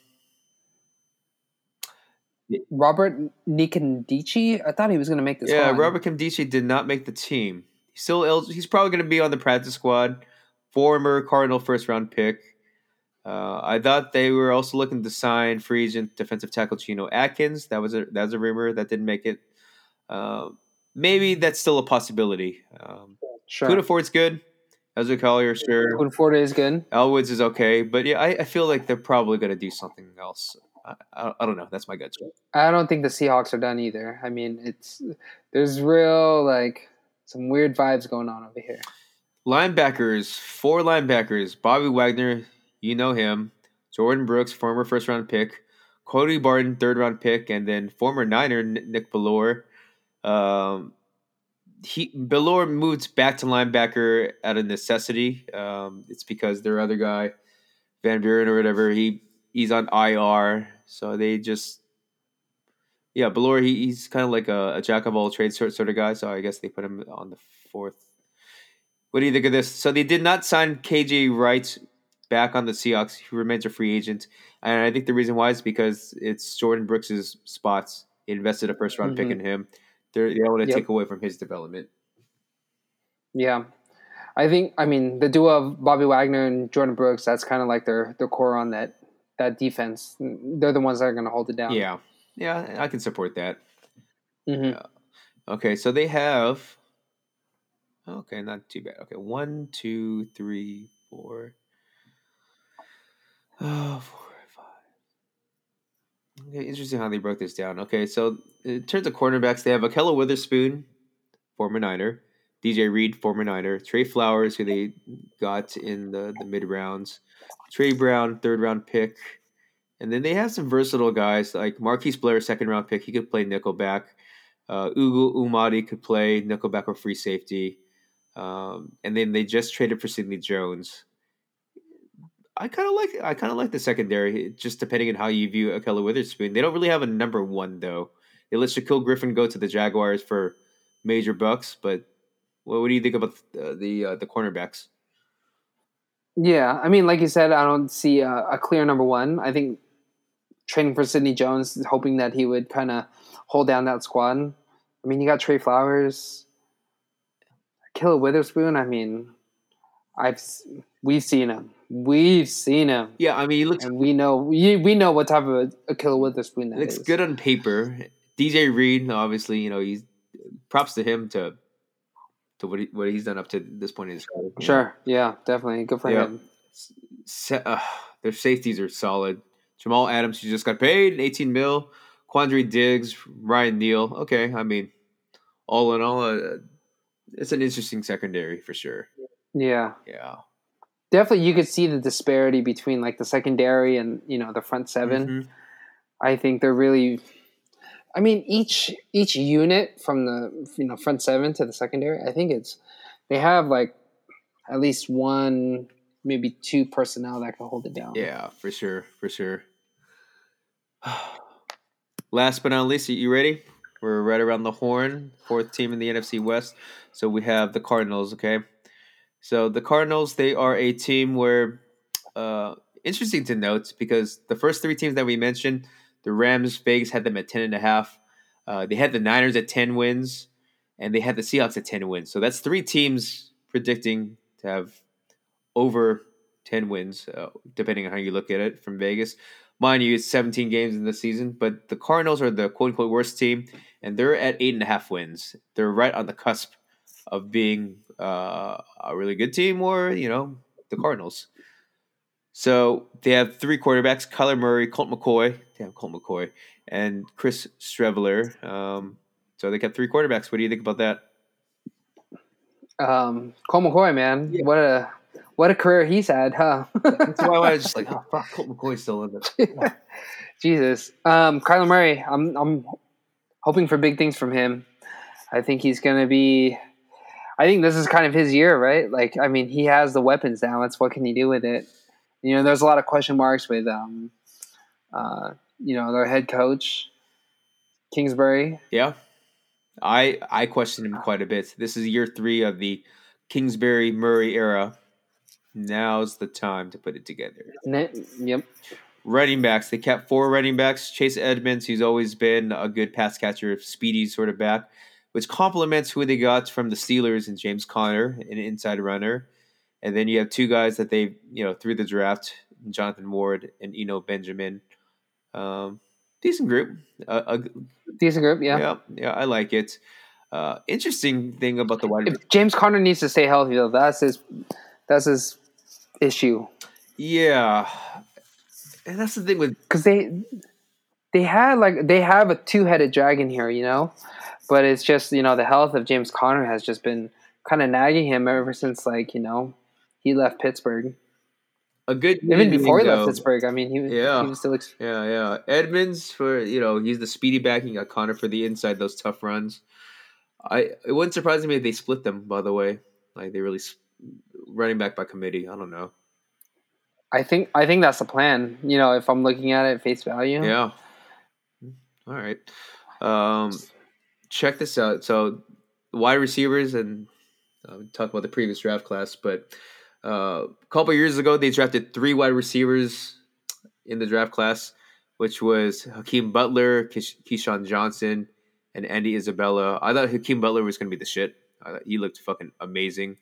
Robert Nkemdiche. I thought he was going to make this. Yeah, Robert Nkemdiche did not make the team. He's still eligible. He's probably going to be on the practice squad. Former Cardinal first round pick. Uh, I thought they were also looking to sign free agent defensive tackle Geno Atkins. That was a that was a rumor that didn't make it. Uh, maybe that's still a possibility. Um, sure. Poona Ford's good. Ezra Collier, sure. Poona Ford is good. Al Woods is okay, but yeah, I, I feel like they're probably going to do something else. I, I, don't know. That's my gut. I don't think the Seahawks are done either. I mean, it's there's real like some weird vibes going on over here. Linebackers, four linebackers. Bobby Wagner, you know him. Jordyn Brooks, former first round pick. Cody Barton, third round pick, and then former Niner Nick Bellore. Um, he Bellore moved back to linebacker out of necessity. Um, it's because their other guy, Van Buren or whatever, he he's on IR. So they just, yeah, Bellore, he, he's kind of like a, a, jack of all trades sort, sort of guy. So I guess they put him on the fourth. What do you think of this? So they did not sign KJ Wright back on the Seahawks. He remains a free agent. And I think the reason why is because it's Jordyn Brooks's spots. Invested a first round mm-hmm. pick in him. They're, they're able to yep. take away from his development. Yeah. I think, I mean, the duo of Bobby Wagner and Jordyn Brooks, that's kind of like their, their core on that that defense. They're the ones that are going to hold it down. Yeah, yeah, I can support that. Mm-hmm. okay, so they have. Okay, not too bad. Okay, one, two, three, four. Oh, four, five. Okay, interesting how they broke this down. Okay, so in terms of cornerbacks, they have Ahkello Witherspoon, former Niner, DJ Reed, former Niner, Tre Flowers, who they got in the, the mid rounds, Tre Brown, third round pick, and then they have some versatile guys like Marquise Blair, second round pick. He could play nickelback. Uh, Ugo Amadi could play nickelback or free safety. Um, and then they just traded for Sidney Jones. I kind of like I kind of like the secondary, just depending on how you view Ahkello Witherspoon. They don't really have a number one though. They let Shaquill Griffin go to the Jaguars for major bucks, but well, what do you think about the the, uh, the cornerbacks? Yeah, I mean, like you said, I don't see a, a clear number one. I think trading for Sidney Jones, hoping that he would kind of hold down that squad. I mean, you got Tre Flowers, Ahkello Witherspoon. I mean, I've we've seen him. We've seen him. Yeah, I mean, he looks, and we know we, we know what type of Ahkello Witherspoon that looks is. good on paper. DJ Reed, obviously, you know, he's props to him to to what he, what he's done up to this point in his career. Sure, yeah, definitely good for Yeah. him. Se- uh, their safeties are solid. Jamal Adams, who just got paid 18 mil. Quandre Diggs, Ryan Neal. Okay, I mean, all in all, uh, it's an interesting secondary for sure. Yeah, Yeah. definitely. You could see the disparity between like the secondary and you know the front 7 Mhm. I think they're really. I mean, each each unit from the you know front seven to the secondary, I think it's they have like at least one, maybe two personnel that can hold it down. Yeah, for sure, for sure. Last but not least, you ready? We're right around the horn, fourth team in the NFC West. So we have the Cardinals. Okay, so the Cardinals they are a team where uh, interesting to note because the first three teams that we mentioned, the Rams, Vegas had them at ten and a half. Uh, they had the Niners at ten wins, and they had the Seahawks at ten wins. So that's three teams predicting to have over 10 wins, uh, depending on how you look at it from Vegas. Mind you, it's 17 games in the season, but the Cardinals are the quote unquote worst team, and they're at eight and a half wins. They're right on the cusp of being uh, a really good team or, you know, the Cardinals. So they have three quarterbacks Kyler Murray, Colt McCoy, damn, Colt McCoy, and Chris Streveler. Um, so they got three quarterbacks. What do you think about that? Um, Cole McCoy, man, Yeah. what a what a career he's had, huh? That's why I was just like, oh, fuck, Colt McCoy's still in it. Jesus, um, Kyler Murray, I'm I'm hoping for big things from him. I think he's going to be. I think this is kind of his year, right? Like, I mean, he has the weapons now. It's what can he do with it? You know, there's a lot of question marks with, um, uh, you know, their head coach, Kingsbury. Yeah, I I question him quite a bit. This is year three of the Kingsbury Murray era. Now's the time to put it together. Yep. Running backs, they kept four running backs. Chase Edmonds, who's always been a good pass catcher, speedy sort of back, which complements who they got from the Steelers and James Conner, an inside runner. And then you have two guys that they, you know, through the draft, Jonathan Ward and Eno Benjamin. Um, decent group. A, a, Decent group, yeah. yeah, yeah, I like it. Uh, interesting thing about the wide If James Conner needs to stay healthy, though, that's his that's his issue. yeah, and that's the thing with because they they had like they have a two-headed dragon here, you know, but it's just you know the health of James Conner has just been kind of nagging him ever since like you know he left Pittsburgh. a good Even before he left Pittsburgh, I mean he was Yeah. he was still ex- Yeah, yeah. Edmonds for you know he's the speedy back. You got Conner for the inside, those tough runs. I it wouldn't surprise me if they split them. By the way, like they really running back by committee. I don't know. I think I think that's the plan. You know, if I'm looking at it face value, Yeah. All right. Um, check this out. So, wide receivers, and uh, we talked about the previous draft class, but uh, a couple years ago, they drafted three wide receivers in the draft class, which was Hakeem Butler, Keys- KeeSean Johnson, and Andy Isabella. I thought Hakeem Butler was going to be the shit. He looked fucking amazing,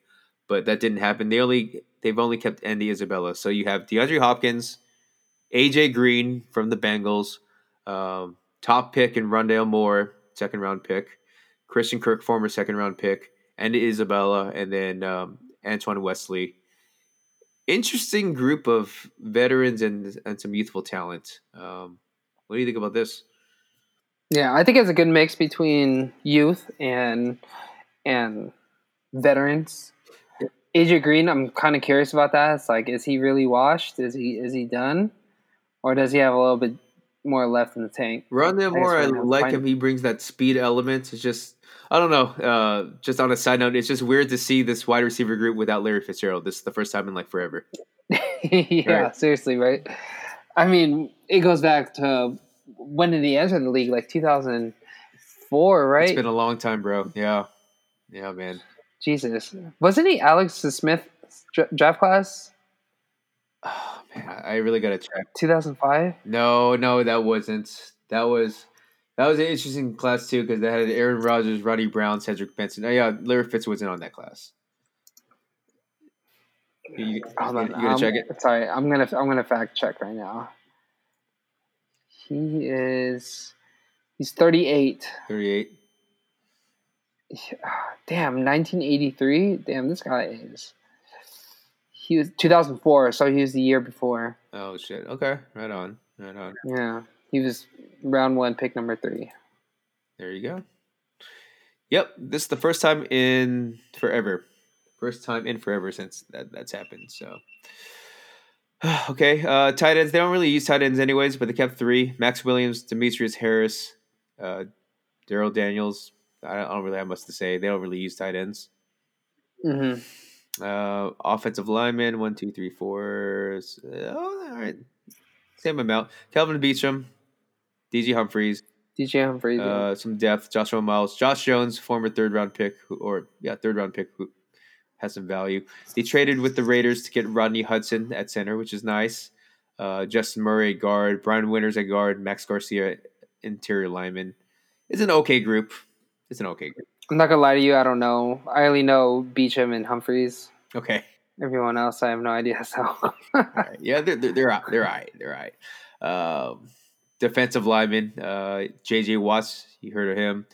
but that didn't happen. They only they've only kept Andy Isabella. So you have DeAndre Hopkins, AJ Green from the Bengals, um, top pick in Rondale Moore, second round pick, Christian Kirk, former second round pick, and Isabella, and then um, Antoine Wesley. Interesting group of veterans and and some youthful talent. Um, what do you think about this? yeah, I think it's a good mix between youth and and veterans. AJ Green, I'm kind of curious about that. It's like, is he really washed? Is he is he done, or does he have a little bit more left in the tank? Guess Moore, I we're like him. He brings that speed element. It's just, I don't know. Uh, just on a side note, it's just weird to see this wide receiver group without Larry Fitzgerald. This is the first time in like forever. yeah, Right. seriously, right? I mean, it goes back to when did he enter the league? Like 2004, right? It's been a long time, bro. Yeah, yeah, man. Jesus, wasn't he Alex Smith draft class Oh, man, I really gotta check. 2005? No, no, that wasn't. That was that was an interesting class too because they had Aaron Rodgers, Roddy Brown, Cedric Benson. Oh yeah, Larry Fitz wasn't on that class. You, you, Hold on, you gonna um, check it? Sorry, I'm gonna I'm gonna fact check right now. He is he's 38. Thirty-eight. Damn, 1983. Damn, this guy is. He was 2004, so he was the year before. Oh shit. Okay, right on, right on. Yeah, he was round one, pick number three. There you go. Yep, this is the first time in forever. First time in forever since that that's happened. So, okay, uh, tight ends. They don't really use tight ends anyways, but they kept three: Maxx Williams, Demetrius Harris, uh, Darrell Daniels. I don't, I don't really have much to say. They don't really use tight ends. Mm-hmm. Uh, offensive lineman, one, two, three, four. Oh, all right, same amount. Kelvin Beachum, DG Humphries, DJ Humphries. uh, some depth. Joshua Miles, Josh Jones, former third round pick, who, or yeah, third round pick who has some value. They traded with the Raiders to get Rodney Hudson at center, which is nice. Uh, Justin Murray at guard, Brian Winters at guard, Max Garcia interior lineman. It's an okay group. It's an okay group. I'm not gonna lie to you. I don't know. I only know Beachum and Humphries. Okay. Everyone else, I have no idea. So right. Yeah, they're they're they're out. They're all right. They're all right. Um, defensive lineman, uh, J.J. Watts. You heard of him.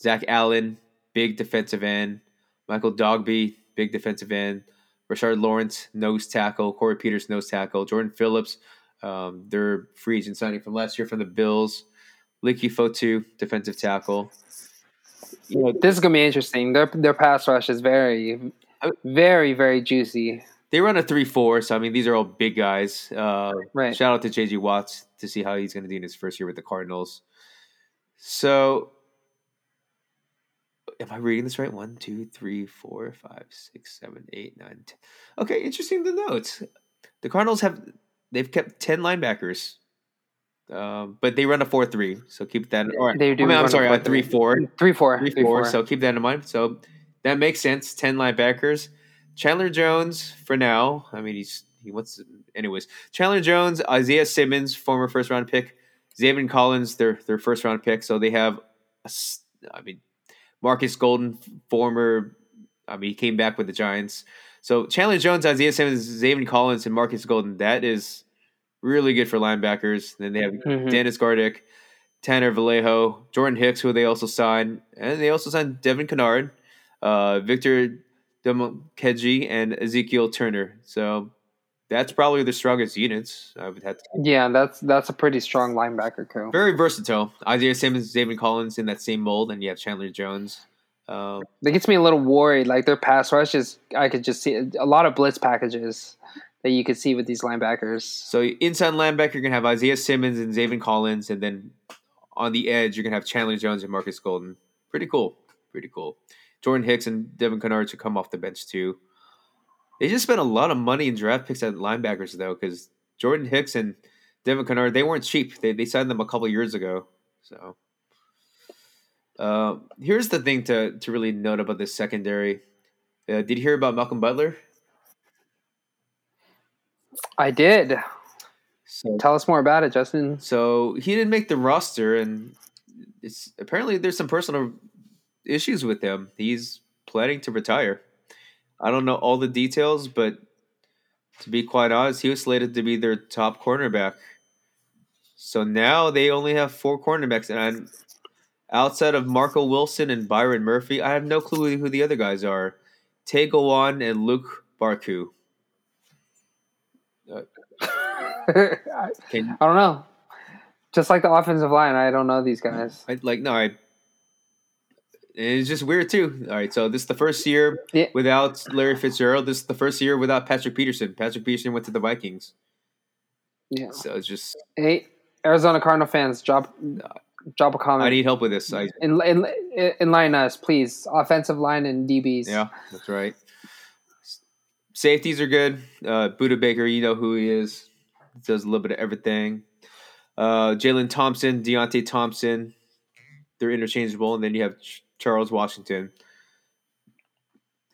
Zach Allen, big defensive end. Michael Dogbe, big defensive end. Rashard Lawrence, nose tackle. Corey Peters, nose tackle. Jordan Phillips, um, their free agent signing from last year from the Bills. Leki Fotu, defensive tackle. You know, this is gonna be interesting. Their their pass rush is very, very, very juicy. They run a three-four, so I mean these are all big guys. Uh, Right. Shout out to JJ Watts to see how he's going to do in his first year with the Cardinals. So, am I reading this right? One, two, three, four, five, six, seven, eight, nine, ten. Okay, interesting to note. The Cardinals have they've kept ten linebackers, um, but they run a four-three. So keep that. Or, They do I mean, I'm run a sorry, a 4-3. three-four Three four. three, Three four. four. So keep that in mind. So that makes sense. Ten linebackers. Chandler Jones for now. I mean, he's he wants. Anyways, Chandler Jones, Isaiah Simmons, former first round pick, Zaven Collins, their their first round pick. So they have. A, I mean, Marcus Golden, former. I mean, he came back with the Giants. So Chandler Jones, Isaiah Simmons, Zaven Collins, and Marcus Golden. That is really good for linebackers. Then they have Mhm. Dennis Gardeck, Tanner Vallejo, Jordan Hicks, who they also signed, and they also signed Devin Kennard, uh, Victor Dimukeje, and Ezekiel Turner. So that's probably the strongest units. I would have to. Yeah, that's that's a pretty strong linebacker crew. Very versatile. Isaiah Simmons, David Collins in that same mold, and you have Chandler Jones. Um, That gets me a little worried. Like their pass rush is, I could just see a lot of blitz packages that you could see with these linebackers. so inside linebacker, you're gonna have Isaiah Simmons and Zaven Collins, and then on the edge, you're gonna have Chandler Jones and Marcus Golden. Pretty cool. Pretty cool. Jordan Hicks and Devin Kennard should come off the bench too. They just spent a lot of money in draft picks at linebackers though, because Jordan Hicks and Devin Kennard they weren't cheap. They they signed them a couple years ago. So uh, here's the thing to to really note about this secondary. Uh, did you hear about Malcolm Butler? I did. So Tell us more about it, Justin. So he didn't make the roster, and it's apparently there's some personal issues with him. He's planning to retire. I don't know all the details, but to be quite honest, he was slated to be their top cornerback. So now they only have four cornerbacks, and I'm, outside of Marco Wilson and Byron Murphy, I have no clue who the other guys are. Tay Gowan and Luq Barcoo. I Can don't know. Just like the offensive line, I don't know these guys. I like no, I it's just weird too. All right, so this is the first year Yeah. without Larry Fitzgerald. This is the first year without Patrick Peterson. Patrick Peterson went to the Vikings, Yeah. so it's just Hey, Arizona Cardinal fans, drop drop a comment. I need help with this. I, in, in, enlighten us, please. Offensive line and DBs. yeah, that's right. Safeties are good. Uh, Budda Baker, you know who he is. Does a little bit of everything. Uh, Jalen Thompson, Deionte Thompson, they're interchangeable, and then you have Charles Washington.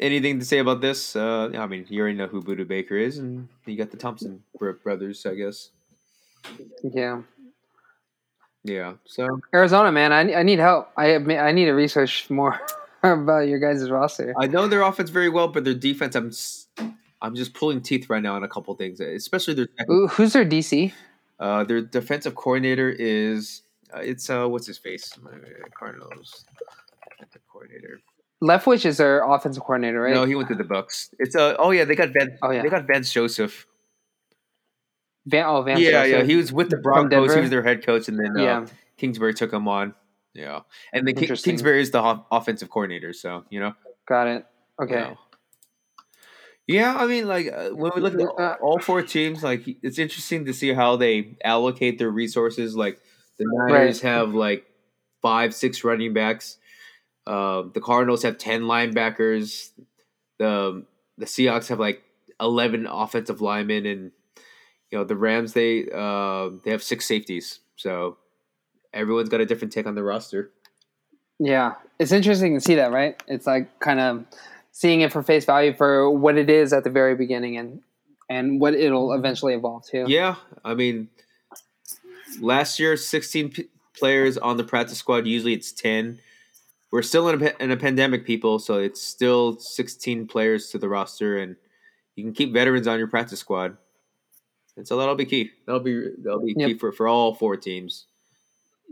Anything to say about this? Uh, I mean, you already know who Budda Baker is, and you got the Thompson brothers, I guess. Yeah. Yeah. So Arizona, man, I, I need help. I I need to research more about your guys' roster. I know their offense very well, but their defense, I'm I'm just pulling teeth right now on a couple things, especially their Who- Who's their DC? uh, their defensive coordinator is uh, it's uh what's his face Cardinals coordinator. Leftwich is their offensive coordinator, right? No, he went to the Bucs. It's uh oh yeah they got Van Oh, yeah. they got Vance Joseph. Van, oh, Van yeah Joseph. yeah he was with the Broncos. He was their head coach, and then uh, yeah. Kingsbury took him on. Yeah, and then Ki- Kingsbury is the ho- offensive coordinator. So you know. Got it. Okay. Yeah. Yeah, I mean, like uh, when we look at Uh, all four teams, like it's interesting to see how they allocate their resources. Like the Right. Niners have like five, six running backs. Uh, the Cardinals have ten linebackers. The the Seahawks have like eleven offensive linemen, and you know the Rams they uh, they have six safeties. So everyone's got a different take on the roster. Yeah, it's interesting to see that, right? It's like kind of seeing it for face value for what it is at the very beginning and and what it'll eventually evolve to. Yeah, I mean, last year, 16 p- players on the practice squad. Usually it's 10. We're still in a, in a pandemic, people, so it's still 16 players to the roster, and you can keep veterans on your practice squad. And so that'll be key. That'll be that'll be key for, for all four teams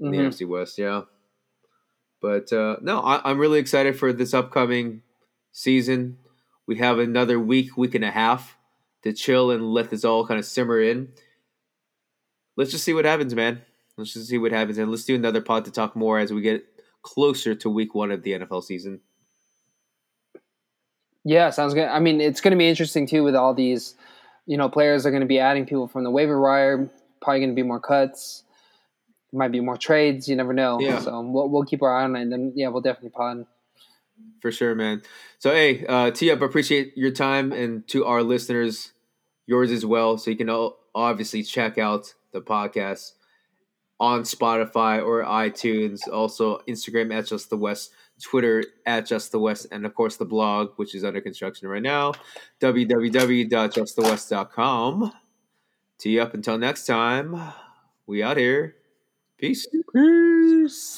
in the Mhm. NFC West. Yeah, but uh, no, I, I'm really excited for this upcoming season. We have another week, week and a half to chill and let this all kind of simmer in. Let's just see what happens, man. Let's just see what happens, and let's do another pod to talk more as we get closer to week one of the NFL season. Yeah, sounds good. I mean, it's going to be interesting too with all these, you know, players are going to be adding people from the waiver wire. Probably going to be more cuts. Might be more trades. You never know. Yeah. So we'll, we'll keep our eye on it. And then yeah, we'll definitely pod. For sure, man. So, hey, uh, T Up, appreciate your time, and to our listeners, yours as well. So you can all obviously check out the podcast on Spotify or iTunes. Also, Instagram at Just the West, Twitter at Just the West, and of course the blog, which is under construction right now, www.justthewest.com. T Up, until next time, we out here. Peace. Peace.